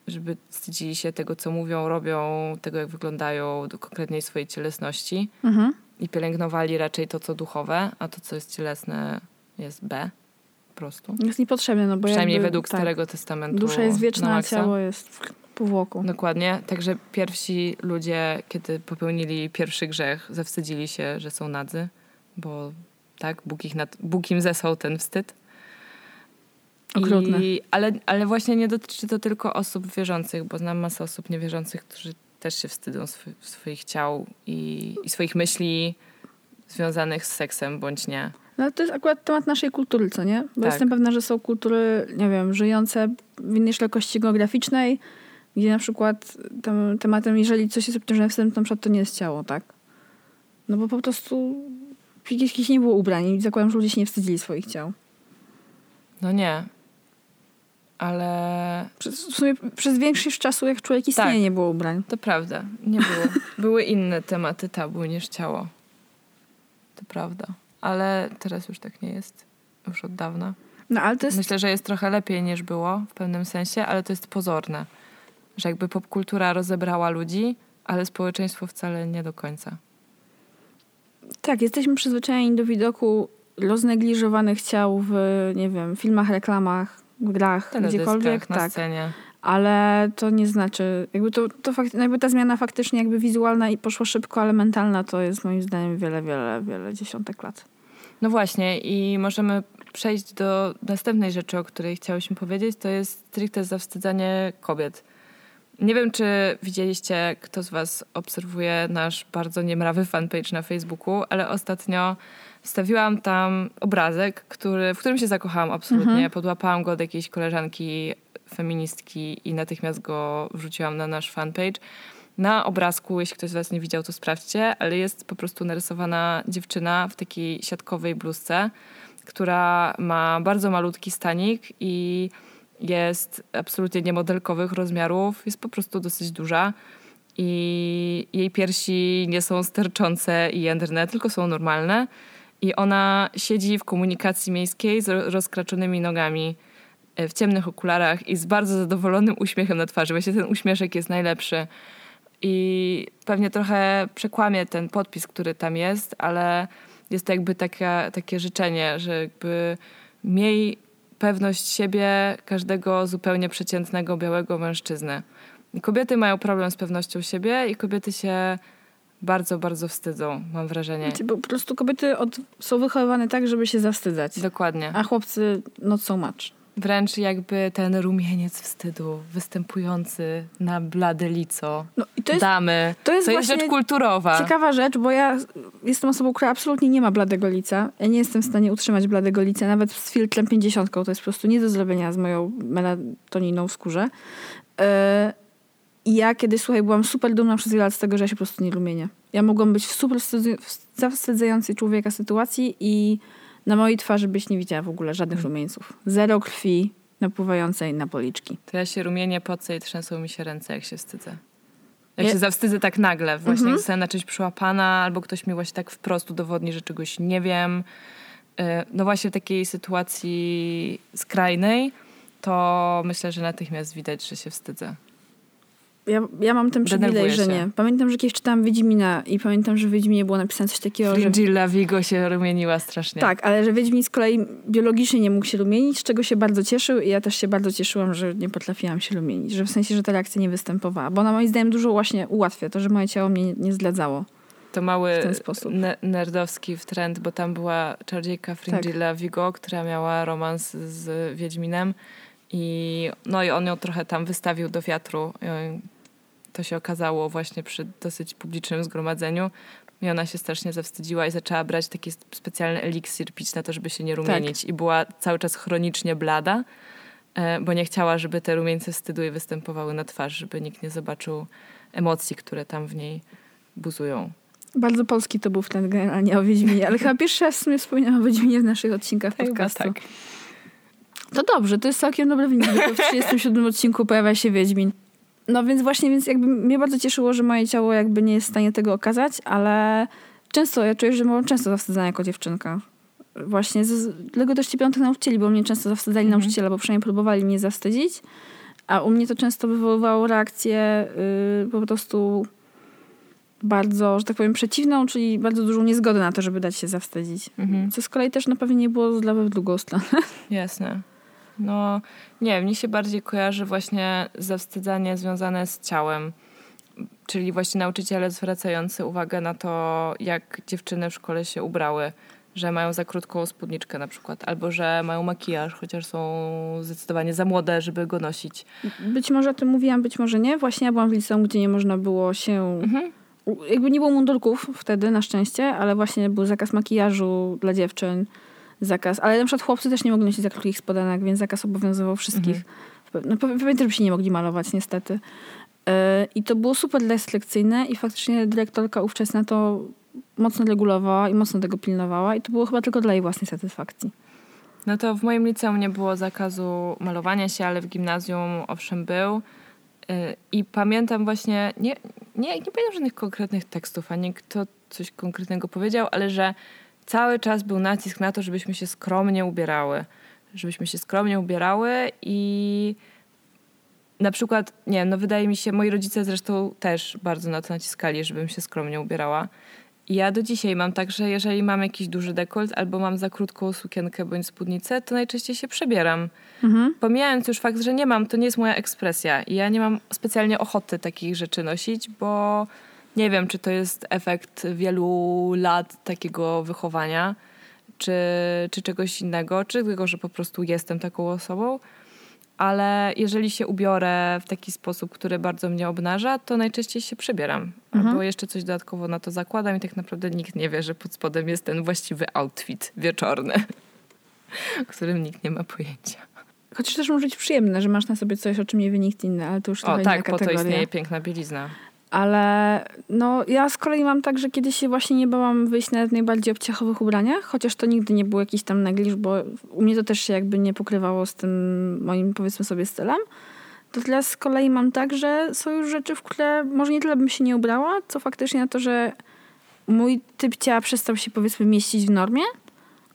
żeby wstydzili się tego, co mówią, robią, tego, jak wyglądają, do konkretnej swojej cielesności mhm. i pielęgnowali raczej to, co duchowe, a to, co jest cielesne, jest B po prostu. Jest niepotrzebne, no bo Przynajmniej jakby, według tak, Starego Testamentu. Dusza jest wieczna, a ciało jest w powłoku. Dokładnie. Także pierwsi ludzie, kiedy popełnili pierwszy grzech, zawstydzili się, że są nadzy, bo tak, Bóg, ich nad, Bóg im zesłał ten wstyd. Okrutne. I, ale, ale właśnie nie dotyczy to tylko osób wierzących, bo znam masę osób niewierzących, którzy też się wstydzą sw swoich ciał i, i swoich myśli związanych z seksem bądź nie. No to jest akurat temat naszej kultury, co nie? Bo tak. jestem pewna, że są kultury, nie wiem, żyjące w innej szerokości geograficznej, gdzie na przykład tam, tematem, jeżeli coś jest obciążone wstępem, to na przykład to nie jest ciało, tak? No bo po prostu jakieś nie było ubrań i zakładam, że ludzie się nie wstydzili swoich ciał. No nie. Ale... Przez, w sumie przez większość czasu, jak człowiek istnieje, tak, nie było ubrań. To prawda. Nie było. *laughs* Były inne tematy tabu niż ciało. To prawda. Ale teraz już tak nie jest. Już od dawna. No, ale to jest... Myślę, że jest trochę lepiej niż było w pewnym sensie, ale to jest pozorne. Że jakby popkultura rozebrała ludzi, ale społeczeństwo wcale nie do końca. Tak, jesteśmy przyzwyczajeni do widoku roznegliżowanych ciał w, nie wiem, filmach, reklamach, grach, gdziekolwiek. na tak. scenie. Ale to nie znaczy, jakby to, to fakt, jakby ta zmiana faktycznie jakby wizualna i poszła szybko, ale mentalna to jest moim zdaniem wiele, wiele, wiele dziesiątek lat. No właśnie i możemy przejść do następnej rzeczy, o której chciałyśmy powiedzieć, to jest stricte zawstydzanie kobiet. Nie wiem, czy widzieliście, kto z Was obserwuje nasz bardzo niemrawy fanpage na Facebooku, ale ostatnio wstawiłam tam obrazek, który, w którym się zakochałam absolutnie. Mhm. Podłapałam go od jakiejś koleżanki feministki i natychmiast go wrzuciłam na nasz fanpage. Na obrazku, jeśli ktoś z Was nie widział, to sprawdźcie, ale jest po prostu narysowana dziewczyna w takiej siatkowej bluzce, która ma bardzo malutki stanik i jest absolutnie niemodelkowych rozmiarów, jest po prostu dosyć duża i jej piersi nie są sterczące i jędrne, tylko są normalne. I ona siedzi w komunikacji miejskiej z rozkraczonymi nogami, e, w ciemnych okularach i z bardzo zadowolonym uśmiechem na twarzy. Właśnie ten uśmieszek jest najlepszy. I pewnie trochę przekłamie ten podpis, który tam jest, ale jest to jakby taka, takie życzenie, że jakby miej pewność siebie każdego zupełnie przeciętnego białego mężczyzny. Kobiety mają problem z pewnością siebie i kobiety się bardzo, bardzo wstydzą, mam wrażenie. Bo po prostu kobiety od, są wychowywane tak, żeby się zawstydzać. Dokładnie. A chłopcy not so much. Wręcz jakby ten rumieniec wstydu występujący na blade lico no, i to jest, damy. To jest, to jest rzecz kulturowa. Ciekawa rzecz, bo ja jestem osobą, która absolutnie nie ma bladego lica. Ja nie jestem w stanie utrzymać bladego lica, nawet z filtrem 50. To jest po prostu nie do zrobienia z moją melatoniną w skórze. Yy, I ja kiedyś, słuchaj, byłam super dumna przez wiele lat z tego, że ja się po prostu nie rumienię. Ja mogłam być w super zawstydzającej człowieka sytuacji i na mojej twarzy byś nie widziała w ogóle żadnych rumieńców. Zero krwi napływającej na policzki. To ja się rumienię, pocę i trzęsą mi się ręce, jak się wstydzę. Jak ja... się zawstydzę tak nagle, właśnie -hmm. zostanę na czymś przyłapana, albo ktoś mi właśnie tak wprost udowodni, że czegoś nie wiem. Y, no właśnie w takiej sytuacji skrajnej, to myślę, że natychmiast widać, że się wstydzę ja, ja mam ten przywilej, że nie. Pamiętam, że kiedyś czytałam Wiedźmina i pamiętam, że w Wiedźminie było napisane coś takiego, Frigilla że... Vigo się rumieniła strasznie. Tak, ale że Wiedźmin z kolei biologicznie nie mógł się rumienić, z czego się bardzo cieszył i ja też się bardzo cieszyłam, że nie potrafiłam się rumienić. Że w sensie, że ta reakcja nie występowała. Bo ona moim zdaniem dużo właśnie ułatwia to, że moje ciało mnie nie, nie zdradzało. To mały ne nerdowski trend, bo tam była czarodziejka Fringilla tak. Vigo, która miała romans z Wiedźminem i, no i on ją trochę tam wystawił do wiatru. To się okazało właśnie przy dosyć publicznym zgromadzeniu. I ona się strasznie zawstydziła i zaczęła brać taki specjalny eliksir pić na to, żeby się nie rumienić. Tak. I była cały czas chronicznie blada. e, bo nie chciała, żeby te rumieńce wstydu jej występowały na twarz, żeby nikt nie zobaczył emocji, które tam w niej buzują. Bardzo polski to był wtedy generalnie o Wiedźminie, ale chyba pierwszy raz w sumie wspominałam o Wiedźminie w naszych odcinkach Chyba podcastu. tak. To dobrze, to jest całkiem dobry wynik, bo w 37 odcinku pojawia się Wiedźmin. No więc właśnie, więc jakby mnie bardzo cieszyło, że moje ciało jakby nie jest w stanie tego okazać, ale często, ja czuję, że byłam często zawstydzana jako dziewczynka. Właśnie z, dlatego też ci piątek nauczycieli, bo mnie często zawstydzali Mhm. nauczyciele, bo przynajmniej próbowali mnie zawstydzić, a u mnie to często wywoływało reakcję yy, po prostu bardzo, że tak powiem, przeciwną, czyli bardzo dużą niezgodę na to, żeby dać się zawstydzić. Mhm. Co z kolei też na pewno nie było zdrowe w drugą stronę. Jasne. No, nie, mnie się bardziej kojarzy właśnie zawstydzanie związane z ciałem. Czyli właśnie nauczyciele zwracający uwagę na to, jak dziewczyny w szkole się ubrały. Że mają za krótką spódniczkę na przykład, albo że mają makijaż, chociaż są zdecydowanie za młode, żeby go nosić. Być może o tym mówiłam, być może nie. Właśnie ja byłam w liceum, gdzie nie można było się... Mhm. Jakby nie było mundurków wtedy, na szczęście, ale właśnie był zakaz makijażu dla dziewczyn. Zakaz, ale na przykład chłopcy też nie mogli nosić za krótkich spodenek, więc zakaz obowiązywał wszystkich. Mhm. No, pa- pamiętam, że się nie mogli malować, niestety. Yy, I to było super restrykcyjne i faktycznie dyrektorka ówczesna to mocno regulowała i mocno tego pilnowała i to było chyba tylko dla jej własnej satysfakcji. No to w moim liceum nie było zakazu malowania się, ale w gimnazjum owszem był. Yy, I pamiętam właśnie, nie, nie, nie pamiętam żadnych konkretnych tekstów, ani kto coś konkretnego powiedział, ale że cały czas był nacisk na to, żebyśmy się skromnie ubierały. Żebyśmy się skromnie ubierały i na przykład, nie wiem, no wydaje mi się, moi rodzice zresztą też bardzo na to naciskali, żebym się skromnie ubierała. I ja do dzisiaj mam tak, że jeżeli mam jakiś duży dekolt albo mam za krótką sukienkę bądź spódnicę, to najczęściej się przebieram. Mhm. Pomijając już fakt, że nie mam, to nie jest moja ekspresja i ja nie mam specjalnie ochoty takich rzeczy nosić, bo nie wiem, czy to jest efekt wielu lat takiego wychowania, czy, czy czegoś innego, czy tego, że po prostu jestem taką osobą. Ale jeżeli się ubiorę w taki sposób, który bardzo mnie obnaża, to najczęściej się przebieram. Mhm. Albo jeszcze coś dodatkowo na to zakładam i tak naprawdę nikt nie wie, że pod spodem jest ten właściwy outfit wieczorny, *laughs* o którym nikt nie ma pojęcia. Chociaż też może być przyjemne, że masz na sobie coś, o czym nie wie nikt inny, ale to już O trochę tak, inna po to kategoria. istnieje piękna bielizna. Ale no, ja z kolei mam tak, że kiedyś się właśnie nie bałam wyjść nawet w najbardziej obciachowych ubraniach, chociaż to nigdy nie był jakiś tam negliż, bo u mnie to też się jakby nie pokrywało z tym moim, powiedzmy sobie, stylem. To teraz z kolei mam tak, że są już rzeczy, w które może nie tyle bym się nie ubrała, co faktycznie na to, że mój typ ciała przestał się powiedzmy mieścić w normie,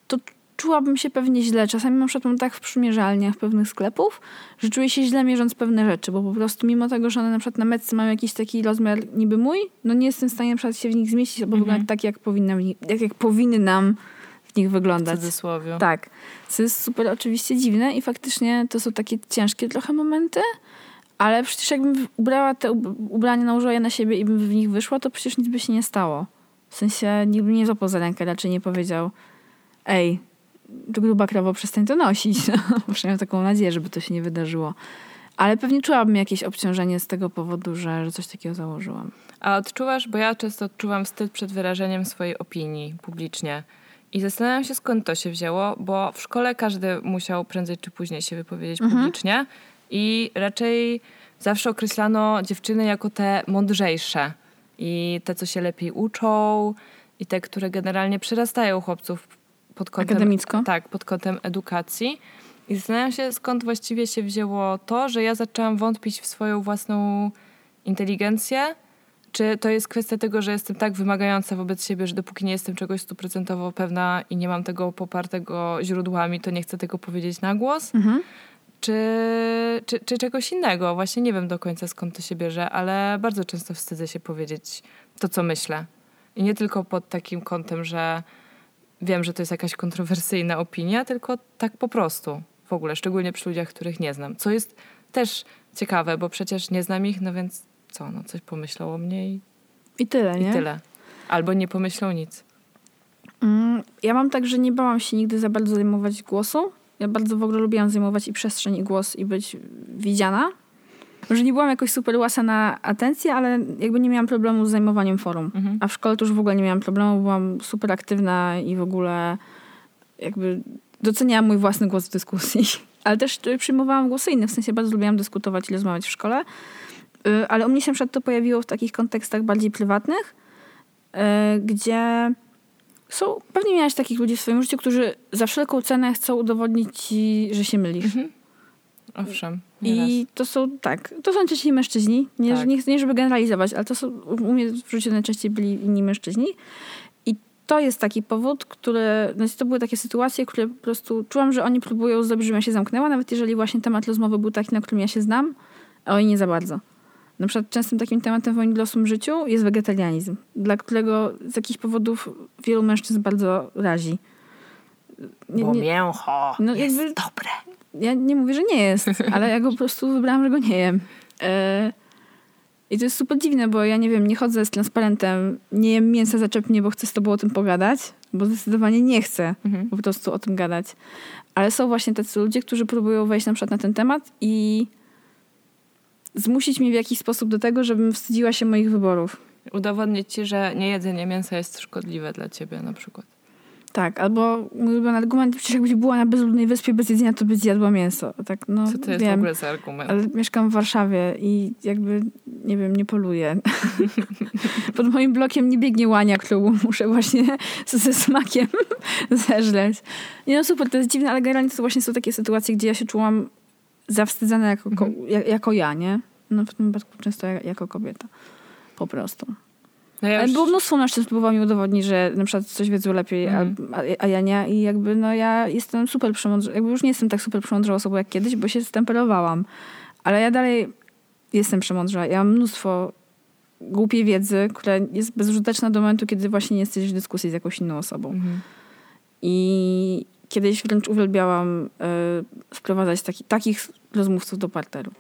to czułabym się pewnie źle. Czasami na przykład mam tak w przymierzalniach pewnych sklepów, że czuję się źle mierząc pewne rzeczy, bo po prostu mimo tego, że one na przykład na metce mają jakiś taki rozmiar niby mój, no nie jestem w stanie na przykład się w nich zmieścić albo Mhm. wyglądać tak, jak, powinna w nich, jak, jak powinnam w nich W wyglądać. cudzysłowie. Tak. Co jest super oczywiście dziwne i faktycznie to są takie ciężkie trochę momenty, ale przecież jakbym ubrała te ub- ubrania, nałożyła je na siebie i bym w nich wyszła, to przecież nic by się nie stało. W sensie nikt by nie złapał za rękę, raczej nie powiedział ej, gruba krawo, przestań to nosić. *laughs* No, przynajmniej taką nadzieję, żeby to się nie wydarzyło. Ale pewnie czułabym jakieś obciążenie z tego powodu, że, że coś takiego założyłam. A odczuwasz, bo ja często odczuwam wstyd przed wyrażeniem swojej opinii publicznie. I zastanawiam się, skąd to się wzięło, bo w szkole każdy musiał prędzej czy później się wypowiedzieć publicznie i raczej zawsze określano dziewczyny jako te mądrzejsze i te, co się lepiej uczą i te, które generalnie przerastają chłopców pod kątem... Akademicko? Tak, pod kątem edukacji. I zastanawiam się, skąd właściwie się wzięło to, że ja zaczęłam wątpić w swoją własną inteligencję, czy to jest kwestia tego, że jestem tak wymagająca wobec siebie, że dopóki nie jestem czegoś stuprocentowo pewna i nie mam tego popartego źródłami, to nie chcę tego powiedzieć na głos? Mhm. Czy, czy, czy czegoś innego? Właśnie nie wiem do końca skąd to się bierze, ale bardzo często wstydzę się powiedzieć to, co myślę. I nie tylko pod takim kątem, że wiem, że to jest jakaś kontrowersyjna opinia, tylko tak po prostu. W ogóle, szczególnie przy ludziach, których nie znam. Co jest też ciekawe, bo przecież nie znam ich, no więc co, no coś pomyślą o mnie i, I tyle, nie? i tyle. Albo nie pomyślą nic. Mm, Ja mam tak, że nie bałam się nigdy za bardzo zajmować głosu. Ja bardzo w ogóle lubiłam zajmować i przestrzeń, i głos, i być widziana. Może nie byłam jakoś super łasa na atencję, ale jakby nie miałam problemu z zajmowaniem forum. Mhm. A w szkole to już w ogóle nie miałam problemu, byłam super aktywna i w ogóle jakby doceniałam mój własny głos w dyskusji. *laughs* ale też przyjmowałam głosy inne, w sensie bardzo lubiłam dyskutować i rozmawiać w szkole, y, ale u mnie się przykład to pojawiło w takich kontekstach bardziej prywatnych, y, gdzie są, pewnie miałaś takich ludzi w swoim życiu, którzy za wszelką cenę chcą udowodnić ci, że się mylisz. Mhm. Owszem. I to są, tak, to są najczęściej mężczyźni. Nie, Tak. nie, nie żeby generalizować, ale to są, u mnie w życiu najczęściej byli inni mężczyźni. I to jest taki powód, który, znaczy to były takie sytuacje, które po prostu czułam, że oni próbują zrobić, żebym ja się zamknęła, nawet jeżeli właśnie temat rozmowy był taki, na którym ja się znam, a oni nie za bardzo. Na przykład częstym takim tematem w moim losowym życiu jest wegetarianizm, dla którego z jakichś powodów wielu mężczyzn bardzo razi. Nie- Bo nie- mięcho No jest jakby- dobre. Ja nie mówię, że nie jest, *laughs* ale ja go po prostu wybrałam, że go nie jem. E, I to jest super dziwne, bo ja nie wiem, nie chodzę z transparentem, nie jem mięsa zaczepnie, bo chcę z tobą o tym pogadać, bo zdecydowanie nie chcę Mhm. po prostu o tym gadać. Ale są właśnie tacy ludzie, którzy próbują wejść na przykład na ten temat i zmusić mnie w jakiś sposób do tego, żebym wstydziła się moich wyborów. Udowodnić ci, że niejedzenie mięsa jest szkodliwe dla ciebie na przykład. Tak, albo mój ulubiony argument, przecież jakbyś była na bezludnej wyspie bez jedzenia, to byś zjadła mięso. Tak, no, Co to jest wiem. w ogóle za argument? Ale mieszkam w Warszawie i jakby, nie wiem, nie poluję. *laughs* Pod moim blokiem nie biegnie łania, którą muszę właśnie *laughs* ze smakiem *laughs* zeżreć. Nie no super, to jest dziwne, ale generalnie to właśnie są takie sytuacje, gdzie ja się czułam zawstydzana jako, ko- ja- jako ja, nie? No w tym wypadku często ja- jako kobieta. Po prostu. No ja już, było mnóstwo mężczyzn próbowało mi udowodnić, że na przykład coś wiedzą lepiej, Mhm. a, a ja nie. I jakby no ja jestem super przemądrza, jakby już nie jestem tak super przemądrzała osobą jak kiedyś, bo się stemperowałam. Ale ja dalej jestem przemądrza. Ja mam mnóstwo głupiej wiedzy, która jest bezużyteczna do momentu, kiedy właśnie nie jesteś w dyskusji z jakąś inną osobą. Mhm. I kiedyś wręcz uwielbiałam y, wprowadzać taki, takich rozmówców do parteru.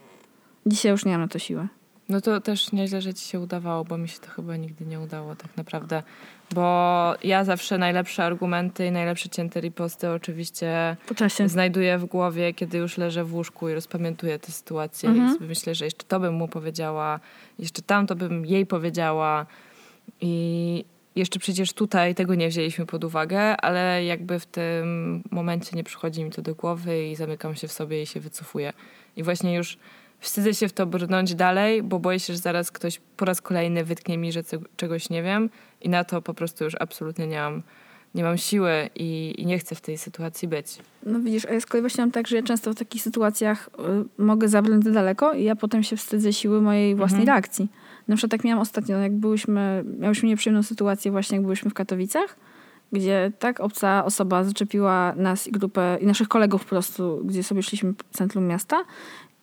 Dzisiaj już nie mam na to siłę. No to też nieźle, że ci się udawało, bo mi się to chyba nigdy nie udało tak naprawdę. Bo ja zawsze najlepsze argumenty i najlepsze cięte riposty oczywiście znajduję w głowie, kiedy już leżę w łóżku i rozpamiętuję tę sytuację Mhm. i myślę, że jeszcze to bym mu powiedziała, jeszcze tamto bym jej powiedziała i jeszcze przecież tutaj tego nie wzięliśmy pod uwagę, ale jakby w tym momencie nie przychodzi mi to do głowy i zamykam się w sobie i się wycofuję. I właśnie już wstydzę się w to brnąć dalej, bo boję się, że zaraz ktoś po raz kolejny wytknie mi, że czegoś nie wiem i na to po prostu już absolutnie nie mam, nie mam siły i, i nie chcę w tej sytuacji być. No widzisz, a ja z kolei właśnie mam tak, że ja często w takich sytuacjach y, mogę zabrnąć za daleko i ja potem się wstydzę siły mojej własnej Mhm. reakcji. Na przykład tak miałam ostatnio, jak byłyśmy, miałyśmy nieprzyjemną sytuację właśnie, jak byłyśmy w Katowicach, gdzie tak obca osoba zaczepiła nas i grupę, i naszych kolegów po prostu, gdzie sobie szliśmy w centrum miasta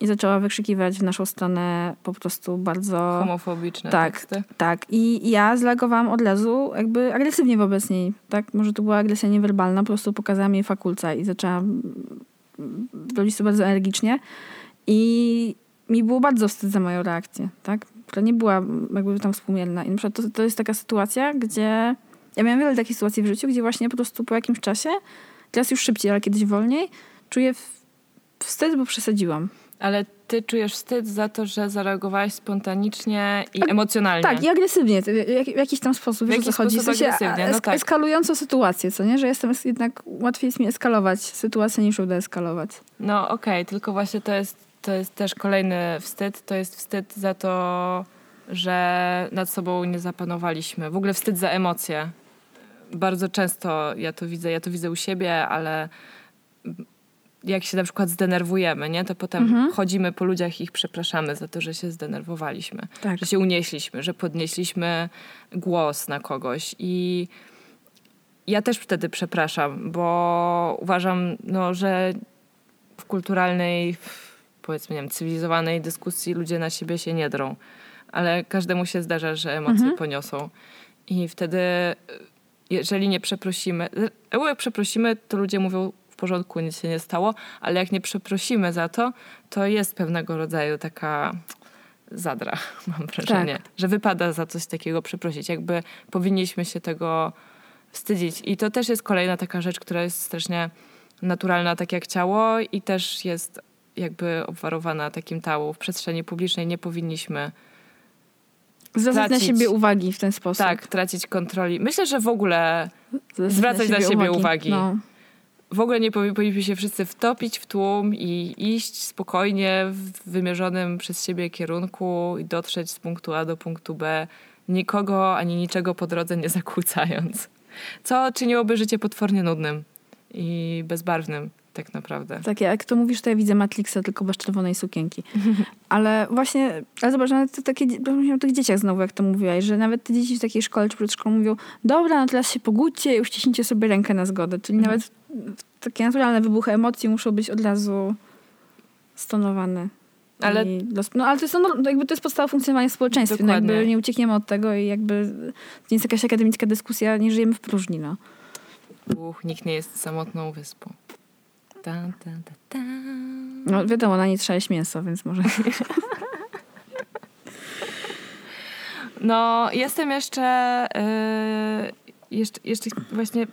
i zaczęła wykrzykiwać w naszą stronę po prostu bardzo... Homofobiczne tak, teksty. Tak, i ja zareagowałam od razu jakby agresywnie wobec niej, tak? Może to była agresja niewerbalna, po prostu pokazałam jej fakulca i zaczęłam robić to bardzo energicznie i mi było bardzo wstyd za moją reakcję, tak? Która nie była jakby tam współmierna. I na przykład to, to jest taka sytuacja, gdzie ja miałam wiele takich sytuacji w życiu, gdzie właśnie po prostu po jakimś czasie, teraz już szybciej, ale kiedyś wolniej, czuję wstyd, bo przesadziłam. Ale ty czujesz wstyd za to, że zareagowałaś spontanicznie i emocjonalnie. Tak, i agresywnie, w, jak, w jakiś tam sposób, W wiesz jakiś co chodzi. W sposób sensie agresywnie, no tak. Eskalującą sytuację, co nie? Że jestem es- jednak, łatwiej jest mi eskalować sytuację niż ją deeskalować. No okej, tylko właśnie to jest, to jest też kolejny wstyd. To jest wstyd za to, że nad sobą nie zapanowaliśmy. W ogóle wstyd za emocje. Bardzo często ja to widzę, ja to widzę u siebie, ale jak się na przykład zdenerwujemy, nie, to potem Mhm. chodzimy po ludziach i ich przepraszamy za to, że się zdenerwowaliśmy. Tak. że się unieśliśmy, że podnieśliśmy głos na kogoś i ja też wtedy przepraszam, bo uważam, no, że w kulturalnej, powiedzmy, nie wiem, cywilizowanej dyskusji ludzie na siebie się nie drą, ale każdemu się zdarza, że emocje Mhm. poniosą. I wtedy, jeżeli nie przeprosimy, e, jak przeprosimy, to ludzie mówią, w porządku, nic się nie stało, ale jak nie przeprosimy za to, to jest pewnego rodzaju taka zadra, *laughs* mam wrażenie, że wypada za coś takiego przeprosić. Jakby powinniśmy się tego wstydzić. I to też jest kolejna taka rzecz, która jest strasznie naturalna, tak jak ciało i też jest jakby obwarowana takim tału. W przestrzeni publicznej nie powinniśmy Zwracać na siebie uwagi w ten sposób. tak tracić kontroli. Myślę, że w ogóle Zwracać zwracać na siebie uwagi. No. W ogóle nie powi- powinniśmy się wszyscy wtopić w tłum i iść spokojnie w wymierzonym przez siebie kierunku i dotrzeć z punktu A do punktu B, nikogo ani niczego po drodze nie zakłócając. Co czyniłoby życie potwornie nudnym i bezbarwnym, tak naprawdę. Tak, jak to mówisz, to ja widzę Matrixa tylko bez czerwonej sukienki. *laughs* Ale właśnie, ale zobacz, nawet te takie, myślę o tych dzieciach znowu, jak to mówiłaś, że nawet te dzieci w takiej szkole czy przedszkolu mówią, dobra, no teraz się pogódźcie i uściśnijcie sobie rękę na zgodę. Czyli Mhm. nawet takie naturalne wybuchy emocji muszą być od razu stonowane. Ale- no ale to jest, no, jakby to jest podstawa funkcjonowania w społeczeństwie. No, jakby Dokładnie. nie uciekniemy od tego i jakby to nie jest jakaś akademicka dyskusja, nie żyjemy w próżni. No. Uch, nikt nie jest samotną wyspą. Tan, tan, tan. no wiadomo, na nie trzeba jeść mięso, więc może... No, jestem jeszcze, yy, jeszcze, jeszcze właśnie,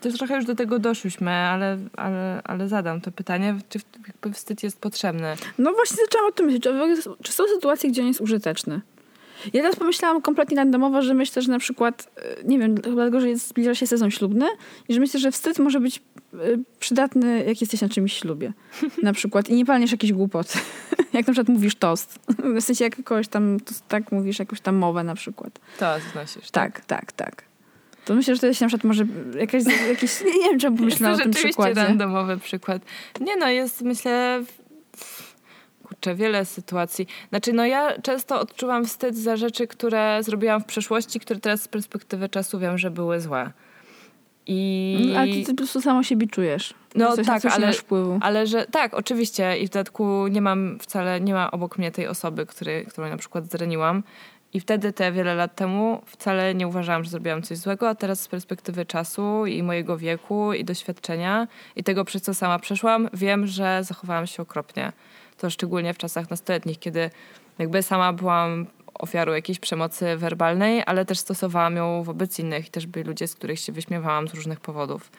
też trochę już do tego doszłyśmy, ale, ale, ale zadam to pytanie, czy jakby wstyd jest potrzebny. No właśnie zaczęłam o tym myśleć. Czy są sytuacje, gdzie on jest użyteczny? Ja teraz pomyślałam kompletnie randomowo, że myślę, że na przykład, e, nie wiem, chyba dlatego, że jest, zbliża się sezon ślubny i że myślę, że wstyd może być e, przydatny, jak jesteś na czymś ślubie. *laughs* Na przykład. I nie palniesz jakiejś głupoty. *laughs* jak na przykład mówisz tost. W sensie jak kogoś tam, to, tak mówisz jakąś tam mowę na przykład. To znosisz. Tak, tak, tak. To myślę, że to jest na przykład może jakaś, jakiś, nie, nie wiem, czemu pomyślałam o Jest to tym rzeczywiście przykładzie. randomowy przykład. Nie no, jest myślę... Kurczę, wiele sytuacji. Znaczy, no ja często odczuwam wstyd za rzeczy, które zrobiłam w przeszłości, które teraz z perspektywy czasu wiem, że były złe. I... Ale ty, ty po prostu samo siebie czujesz. No tak, ale-. Ale że tak, oczywiście i w dodatku nie mam wcale, nie ma obok mnie tej osoby, który, którą na przykład zraniłam. I wtedy te wiele lat temu wcale nie uważałam, że zrobiłam coś złego, a teraz z perspektywy czasu i mojego wieku i doświadczenia i tego, przez co sama przeszłam, wiem, że zachowałam się okropnie. To szczególnie w czasach nastoletnich, kiedy jakby sama byłam ofiarą jakiejś przemocy werbalnej, ale też stosowałam ją wobec innych i też byli ludzie, z których się wyśmiewałam z różnych powodów.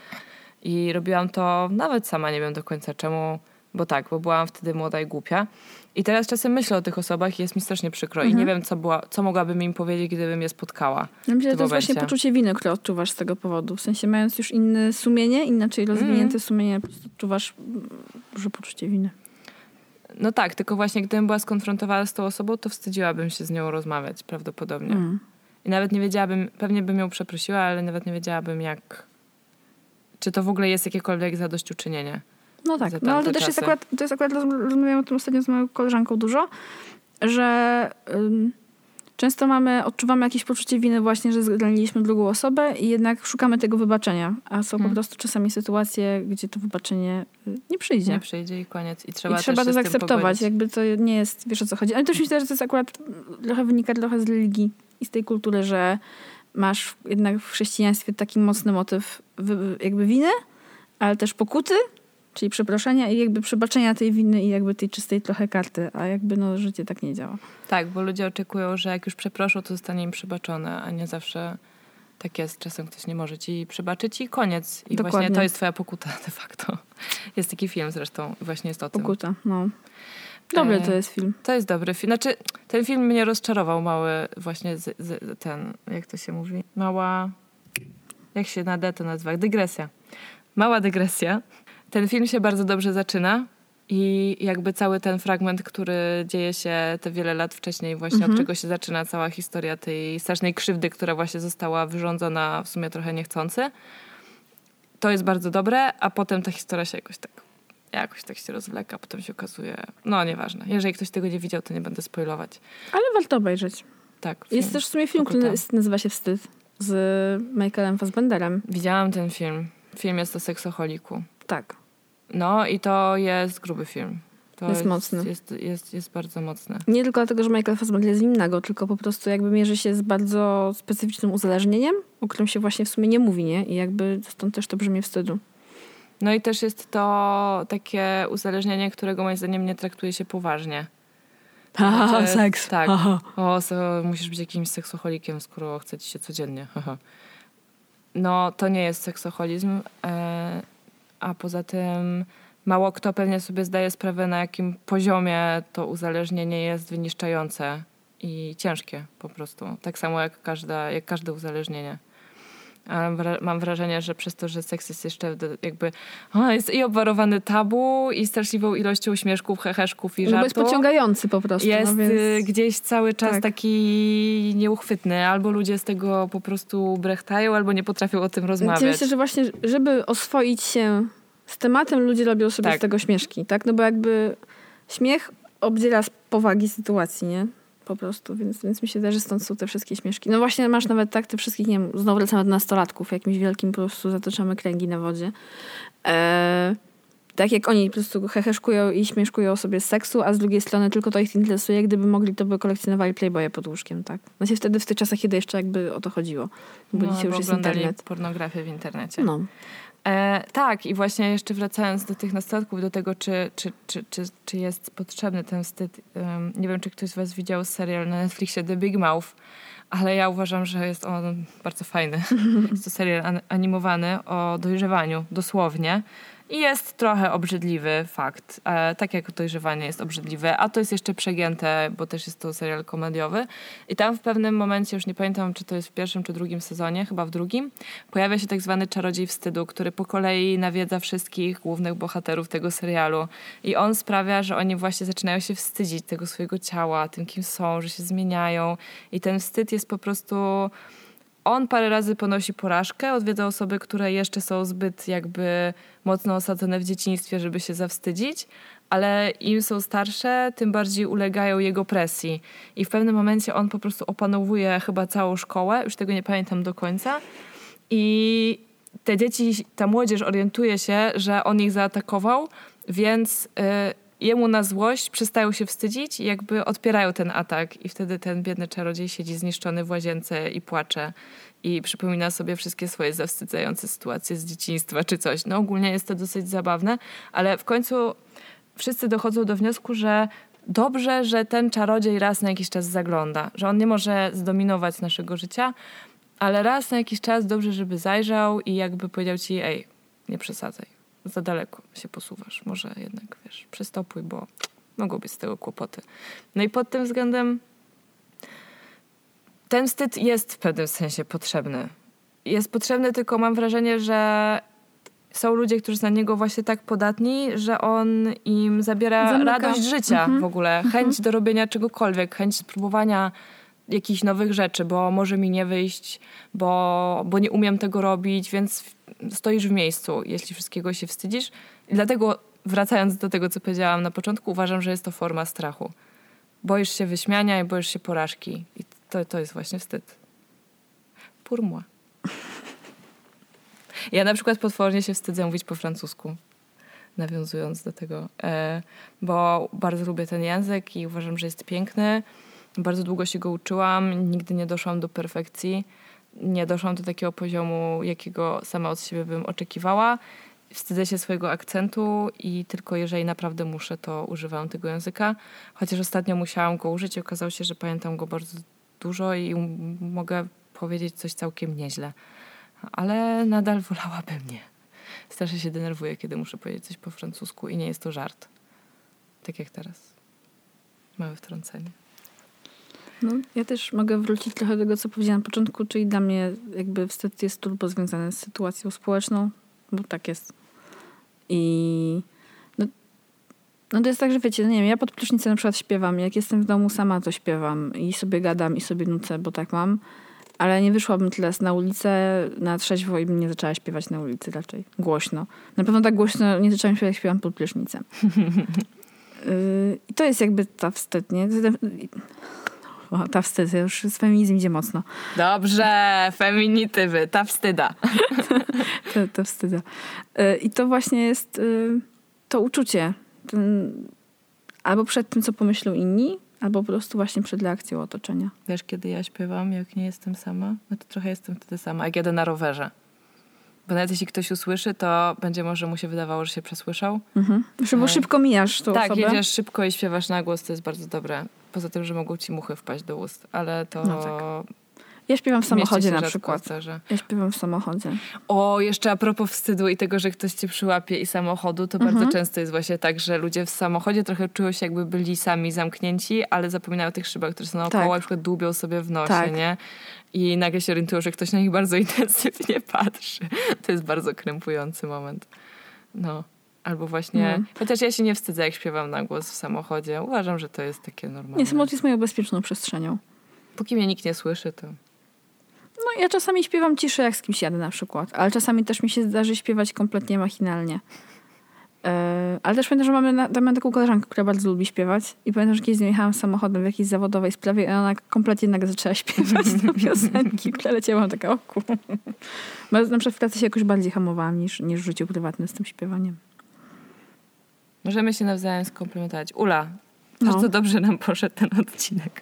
I robiłam to nawet sama, nie wiem do końca czemu, bo tak, bo byłam wtedy młoda i głupia. I teraz czasem myślę o tych osobach i jest mi strasznie przykro. I nie wiem, co, była, co mogłabym im powiedzieć, gdybym je spotkała. Ja myślę, że to jest właśnie poczucie winy, które odczuwasz z tego powodu. W sensie mając już inne sumienie, inaczej rozwinięte Mhm. sumienie, po prostu odczuwasz mm, duże poczucie winy. No tak, tylko właśnie gdybym była skonfrontowana z tą osobą, to wstydziłabym się z nią rozmawiać prawdopodobnie. Mm. I nawet nie wiedziałabym, pewnie bym ją przeprosiła, ale nawet nie wiedziałabym jak... Czy to w ogóle jest jakiekolwiek zadośćuczynienie. No tak, no ale to też jest akurat, to jest akurat, roz- rozmawiałam o tym ostatnio z moją koleżanką dużo, że ym, często mamy, odczuwamy jakieś poczucie winy właśnie, że zraniliśmy drugą osobę i jednak szukamy tego wybaczenia, a są po Hmm. prostu czasami sytuacje, gdzie to wybaczenie y, nie przyjdzie. Nie przyjdzie i koniec. I trzeba, I trzeba to zaakceptować, jakby to nie jest, wiesz o co chodzi. Ale też myślę, że to jest akurat trochę wynika trochę z religii i z tej kultury, że masz jednak w chrześcijaństwie taki mocny motyw jakby winy, ale też pokuty, czyli przeproszenia i jakby przebaczenia tej winy i jakby tej czystej trochę karty, a jakby no życie tak nie działa. Tak, bo ludzie oczekują, że jak już przeproszą, to zostanie im przebaczone, a nie zawsze tak jest. Czasem ktoś nie może ci przebaczyć i koniec. I Dokładnie. właśnie to jest twoja pokuta de facto. Jest taki film zresztą właśnie jest o tym. Pokuta, no. Dobry E, to jest film. To jest dobry film. Znaczy, ten film mnie rozczarował mały właśnie z, z, ten, jak to się mówi? Mała, jak się na D to nazywa? Dygresja. Mała dygresja. Ten film się bardzo dobrze zaczyna i jakby cały ten fragment, który dzieje się te wiele lat wcześniej właśnie, Mhm. od czego się zaczyna cała historia tej strasznej krzywdy, która właśnie została wyrządzona w sumie trochę niechcący. To jest bardzo dobre, a potem ta historia się jakoś tak jakoś tak się rozwleka, potem się okazuje, no nieważne. Jeżeli ktoś tego nie widział, to nie będę spoilować. Ale warto obejrzeć. Tak. Jest film. też w sumie film, który jest- nazywa się Wstyd z Michaelem Fassbenderem. Widziałam ten film. Film jest o seksoholiku. Tak. No i to jest gruby film. To Jest mocny. Jest, jest, jest bardzo mocny. Nie tylko dlatego, że Michael Fassbender jest innego, tylko po prostu jakby mierzy się z bardzo specyficznym uzależnieniem, o którym się właśnie w sumie nie mówi, nie? I jakby stąd też to brzmi wstydu. No i też jest to takie uzależnienie, którego moim zdaniem nie traktuje się poważnie. *laughs* Znaczy, seks. tak. Haha. O, so, musisz być jakimś seksoholikiem, skoro chce ci się codziennie. Haha. *laughs* No, to nie jest seksoholizm. E, a poza tym mało kto pewnie sobie zdaje sprawę, na jakim poziomie to uzależnienie jest wyniszczające i ciężkie po prostu. Tak samo jak, każda, jak każde uzależnienie. Mam wrażenie, że przez to, że seks jest jeszcze jakby jest i obwarowany tabu i straszliwą ilością śmieszków, heheszków i żartów. No bo jest pociągający po prostu. No jest no więc... gdzieś cały czas tak. taki nieuchwytny. Albo ludzie z tego po prostu brechtają, albo nie potrafią o tym rozmawiać. Ja myślę, że właśnie, żeby oswoić się z tematem, ludzie robią sobie tak. z tego śmieszki, tak? No bo jakby śmiech obdziela z powagi sytuacji, nie? Po prostu, więc, więc mi się wydaje, że stąd są te wszystkie śmieszki. No właśnie masz nawet tak te wszystkich, nie wiem, znowu wracamy do nastolatków, jakimś wielkim po prostu zatoczamy kręgi na wodzie. Eee, tak jak oni po prostu heheszkują i śmieszkują sobie z seksu, a z drugiej strony tylko to ich interesuje, gdyby mogli, to by kolekcjonowali Playboye pod łóżkiem, tak? Znaczy wtedy w tych czasach, kiedy jeszcze jakby o to chodziło. Bo no, dzisiaj już jest internet. pornografię w internecie. No. E, tak, i właśnie jeszcze wracając do tych nastatków, do tego, czy, czy, czy, czy, czy jest potrzebny ten wstyd. Um, nie wiem, czy ktoś z Was widział serial na Netflixie The Big Mouth, ale ja uważam, że jest on bardzo fajny. *laughs* jest to serial animowany o dojrzewaniu, dosłownie. I jest trochę obrzydliwy fakt, e, tak jak dojrzewanie jest obrzydliwe, a to jest jeszcze przegięte, bo też jest to serial komediowy. I tam w pewnym momencie, już nie pamiętam, czy to jest w pierwszym czy drugim sezonie, chyba w drugim, pojawia się tak zwany czarodziej wstydu, który po kolei nawiedza wszystkich głównych bohaterów tego serialu. I on sprawia, że oni właśnie zaczynają się wstydzić tego swojego ciała, tym kim są, że się zmieniają. I ten wstyd jest po prostu on parę razy ponosi porażkę, odwiedza osoby, które jeszcze są zbyt jakby mocno osadzone w dzieciństwie, żeby się zawstydzić, ale im są starsze, tym bardziej ulegają jego presji. I w pewnym momencie on po prostu opanowuje chyba całą szkołę, już tego nie pamiętam do końca. I te dzieci, ta młodzież orientuje się, że on ich zaatakował, więc... Yy, jemu na złość przestają się wstydzić i jakby odpierają ten atak i wtedy ten biedny czarodziej siedzi zniszczony w łazience i płacze i przypomina sobie wszystkie swoje zawstydzające sytuacje z dzieciństwa czy coś. No ogólnie jest to dosyć zabawne, ale w końcu wszyscy dochodzą do wniosku, że dobrze, że ten czarodziej raz na jakiś czas zagląda, że on nie może zdominować naszego życia, ale raz na jakiś czas dobrze, żeby zajrzał i jakby powiedział ci, ej, nie przesadzaj za daleko się posuwasz. Może jednak, wiesz, przystopuj, bo mogą być z tego kłopoty. No i pod tym względem ten wstyd jest w pewnym sensie potrzebny. Jest potrzebny, tylko mam wrażenie, że są ludzie, którzy są na niego właśnie tak podatni, że on im zabiera Zamyka. radość życia mhm. w ogóle, chęć mhm. do robienia czegokolwiek, chęć spróbowania jakichś nowych rzeczy, bo może mi nie wyjść, bo, bo nie umiem tego robić, więc stoisz w miejscu, jeśli wszystkiego się wstydzisz. I dlatego, wracając do tego, co powiedziałam na początku, uważam, że jest to forma strachu. Boisz się wyśmiania i boisz się porażki. I to, to jest właśnie wstyd. Pour moi. Ja na przykład potwornie się wstydzę mówić po francusku, nawiązując do tego, e, bo bardzo lubię ten język i uważam, że jest piękny. Bardzo długo się go uczyłam, nigdy nie doszłam do perfekcji nie doszłam do takiego poziomu, jakiego sama od siebie bym oczekiwała. Wstydzę się swojego akcentu i tylko jeżeli naprawdę muszę, to używam tego języka. Chociaż ostatnio musiałam go użyć i okazało się, że pamiętam go bardzo dużo i mogę powiedzieć coś całkiem nieźle. Ale nadal wolałabym nie. Strasznie się denerwuję, kiedy muszę powiedzieć coś po francusku i nie jest to żart. Tak jak teraz. Małe wtrącenie. No, ja też mogę wrócić trochę do tego, co powiedziałam na początku, czyli dla mnie jakby wstyd jest turbo związany z sytuacją społeczną, bo tak jest. I no, no to jest tak, że wiecie, no nie wiem, ja pod prysznicem na przykład śpiewam, jak jestem w domu sama, to śpiewam i sobie gadam i sobie nucę, bo tak mam. Ale nie wyszłabym teraz na ulicę na trzeźwo i bym nie zaczęła śpiewać na ulicy raczej. Głośno. Na pewno tak głośno nie zaczęłam śpiewać, jak śpiewam pod prysznicem. Yy, *laughs* I to jest jakby ta wstyd, nie? O, ta wstyd, już z feminizm idzie mocno. Dobrze, feminitywy, ta wstyda. *laughs* to, to wstyda. Y, I to właśnie jest y, to uczucie. Ten, albo przed tym, co pomyślą inni, albo po prostu właśnie przed reakcją otoczenia. Wiesz, kiedy ja śpiewam, jak nie jestem sama? No to trochę jestem wtedy sama, jak jadę na rowerze. Bo nawet jeśli ktoś usłyszy, to będzie może mu się wydawało, że się przesłyszał. Mhm. Bo e, szybko mijasz tą tak, osobę. Tak, jedziesz szybko i śpiewasz na głos, to jest bardzo dobre. Poza tym, że mogą ci muchy wpaść do ust, ale to... No tak. Ja śpiewam w samochodzie na przykład. zdarza. Ja śpiewam w samochodzie. O, jeszcze a propos wstydu i tego, że ktoś cię przyłapie i samochodu, to Mhm. bardzo często jest właśnie tak, że ludzie w samochodzie trochę czują się jakby byli sami zamknięci, ale zapominają o tych szybach, które są naokoło, Tak. na przykład dłubią sobie w nosie, Tak. nie? I nagle się orientują, że ktoś na nich bardzo *laughs* intensywnie patrzy. To jest bardzo krępujący moment. No. Albo właśnie, No. chociaż ja się nie wstydzę, jak śpiewam na głos w samochodzie. Uważam, że to jest takie normalne. Nie, samolot jest moją bezpieczną przestrzenią. Póki mnie nikt nie słyszy, to... No ja czasami śpiewam ciszę, jak z kimś jadę na przykład, ale czasami też mi się zdarzy śpiewać kompletnie machinalnie. E, ale też pamiętam, że mamy, na, tam mam taką koleżankę, która bardzo lubi śpiewać i pamiętam, że kiedyś z nią jechałam samochodem w jakiejś zawodowej sprawie i ona kompletnie nagle zaczęła *laughs* śpiewać do piosenki, która leciała taka oku. *laughs* Bo na przykład w pracy się jakoś bardziej hamowałam niż, niż w życiu prywatnym z tym śpiewaniem. Możemy się nawzajem skomplementować. Ula, No. bardzo dobrze nam poszedł ten odcinek.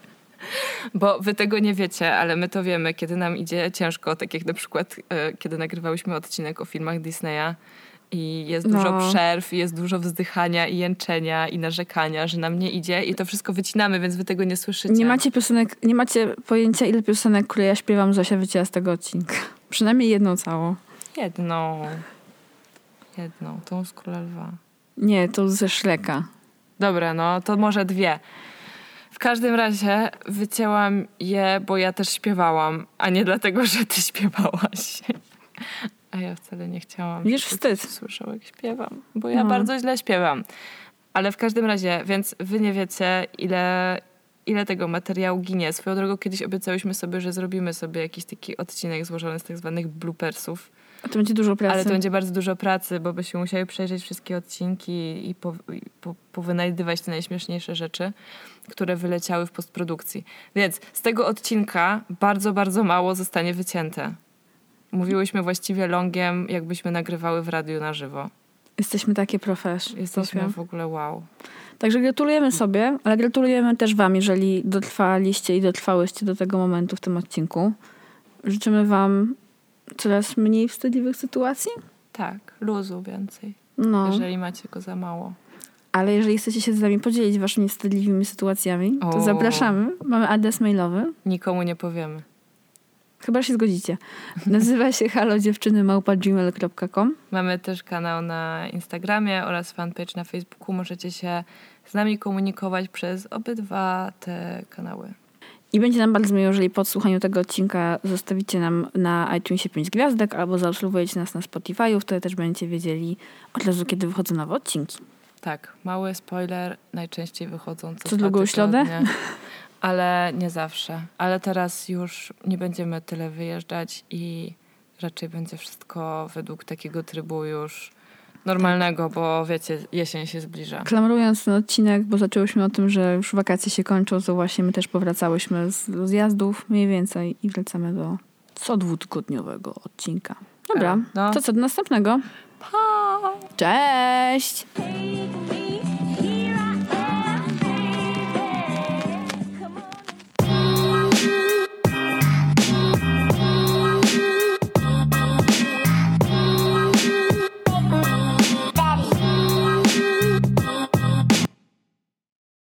Bo wy tego nie wiecie, ale my to wiemy, kiedy nam idzie ciężko, tak jak na przykład e, kiedy nagrywałyśmy odcinek o filmach Disneya i jest dużo No. przerw, i jest dużo wzdychania i jęczenia i narzekania, że nam nie idzie i to wszystko wycinamy, więc wy tego nie słyszycie. Nie macie piosenek, nie macie pojęcia, ile piosenek, które ja śpiewam, Zosia wycięła z tego odcinka. Przynajmniej jedną całą. Jedną. Jedną, tą z Króla Lwa. Nie, to ze Szreka. Dobra, no to może dwie. W każdym razie wycięłam je, bo ja też śpiewałam, a nie dlatego, że ty śpiewałaś. *laughs* A ja wcale nie chciałam. Żeby wstyd. Słyszał, jak śpiewam, bo ja No. bardzo źle śpiewam. Ale w każdym razie, więc wy nie wiecie, ile, ile tego materiału ginie. Swoją drogą kiedyś obiecałyśmy sobie, że zrobimy sobie jakiś taki odcinek złożony z tak zwanych bloopersów. A to będzie dużo pracy. Ale to będzie bardzo dużo pracy, bo byśmy musiały przejrzeć wszystkie odcinki i, po, i po, powynajdywać te najśmieszniejsze rzeczy, które wyleciały w postprodukcji. Więc z tego odcinka bardzo, bardzo mało zostanie wycięte. Mówiłyśmy właściwie longiem, jakbyśmy nagrywały w radiu na żywo. Jesteśmy takie profesz. Jesteśmy w ogóle wow. Także gratulujemy sobie, ale gratulujemy też wam, jeżeli dotrwaliście i dotrwałyście do tego momentu w tym odcinku. Życzymy wam coraz mniej wstydliwych sytuacji. Tak, luzu więcej, No, jeżeli macie go za mało. ale jeżeli chcecie się z nami podzielić waszymi wstydliwymi sytuacjami, to O. zapraszamy. Mamy adres mailowy. Nikomu nie powiemy. Chyba się zgodzicie. Nazywa się halodziewczynymałpa.gmail.com Mamy też kanał na Instagramie oraz fanpage na Facebooku. Możecie się z nami komunikować przez obydwa te kanały. I będzie nam bardzo miło, jeżeli po odsłuchaniu tego odcinka zostawicie nam na iTunesie 5 gwiazdek albo zaobserwujecie nas na Spotify'u, wtedy też będziecie wiedzieli od razu, kiedy wychodzą nowe odcinki. Tak, mały spoiler, najczęściej wychodzą co, Co dwa drugą środę? *laughs* Ale nie zawsze. Ale teraz już nie będziemy tyle wyjeżdżać i raczej będzie wszystko według takiego trybu już normalnego, bo wiecie, jesień się zbliża. Klamrując ten odcinek, bo zaczęłyśmy o tym, że już wakacje się kończą, to właśnie my też powracałyśmy z rozjazdów mniej więcej i wracamy do co dwutygodniowego odcinka. Dobra, No. to co, do następnego. Pa! Cześć!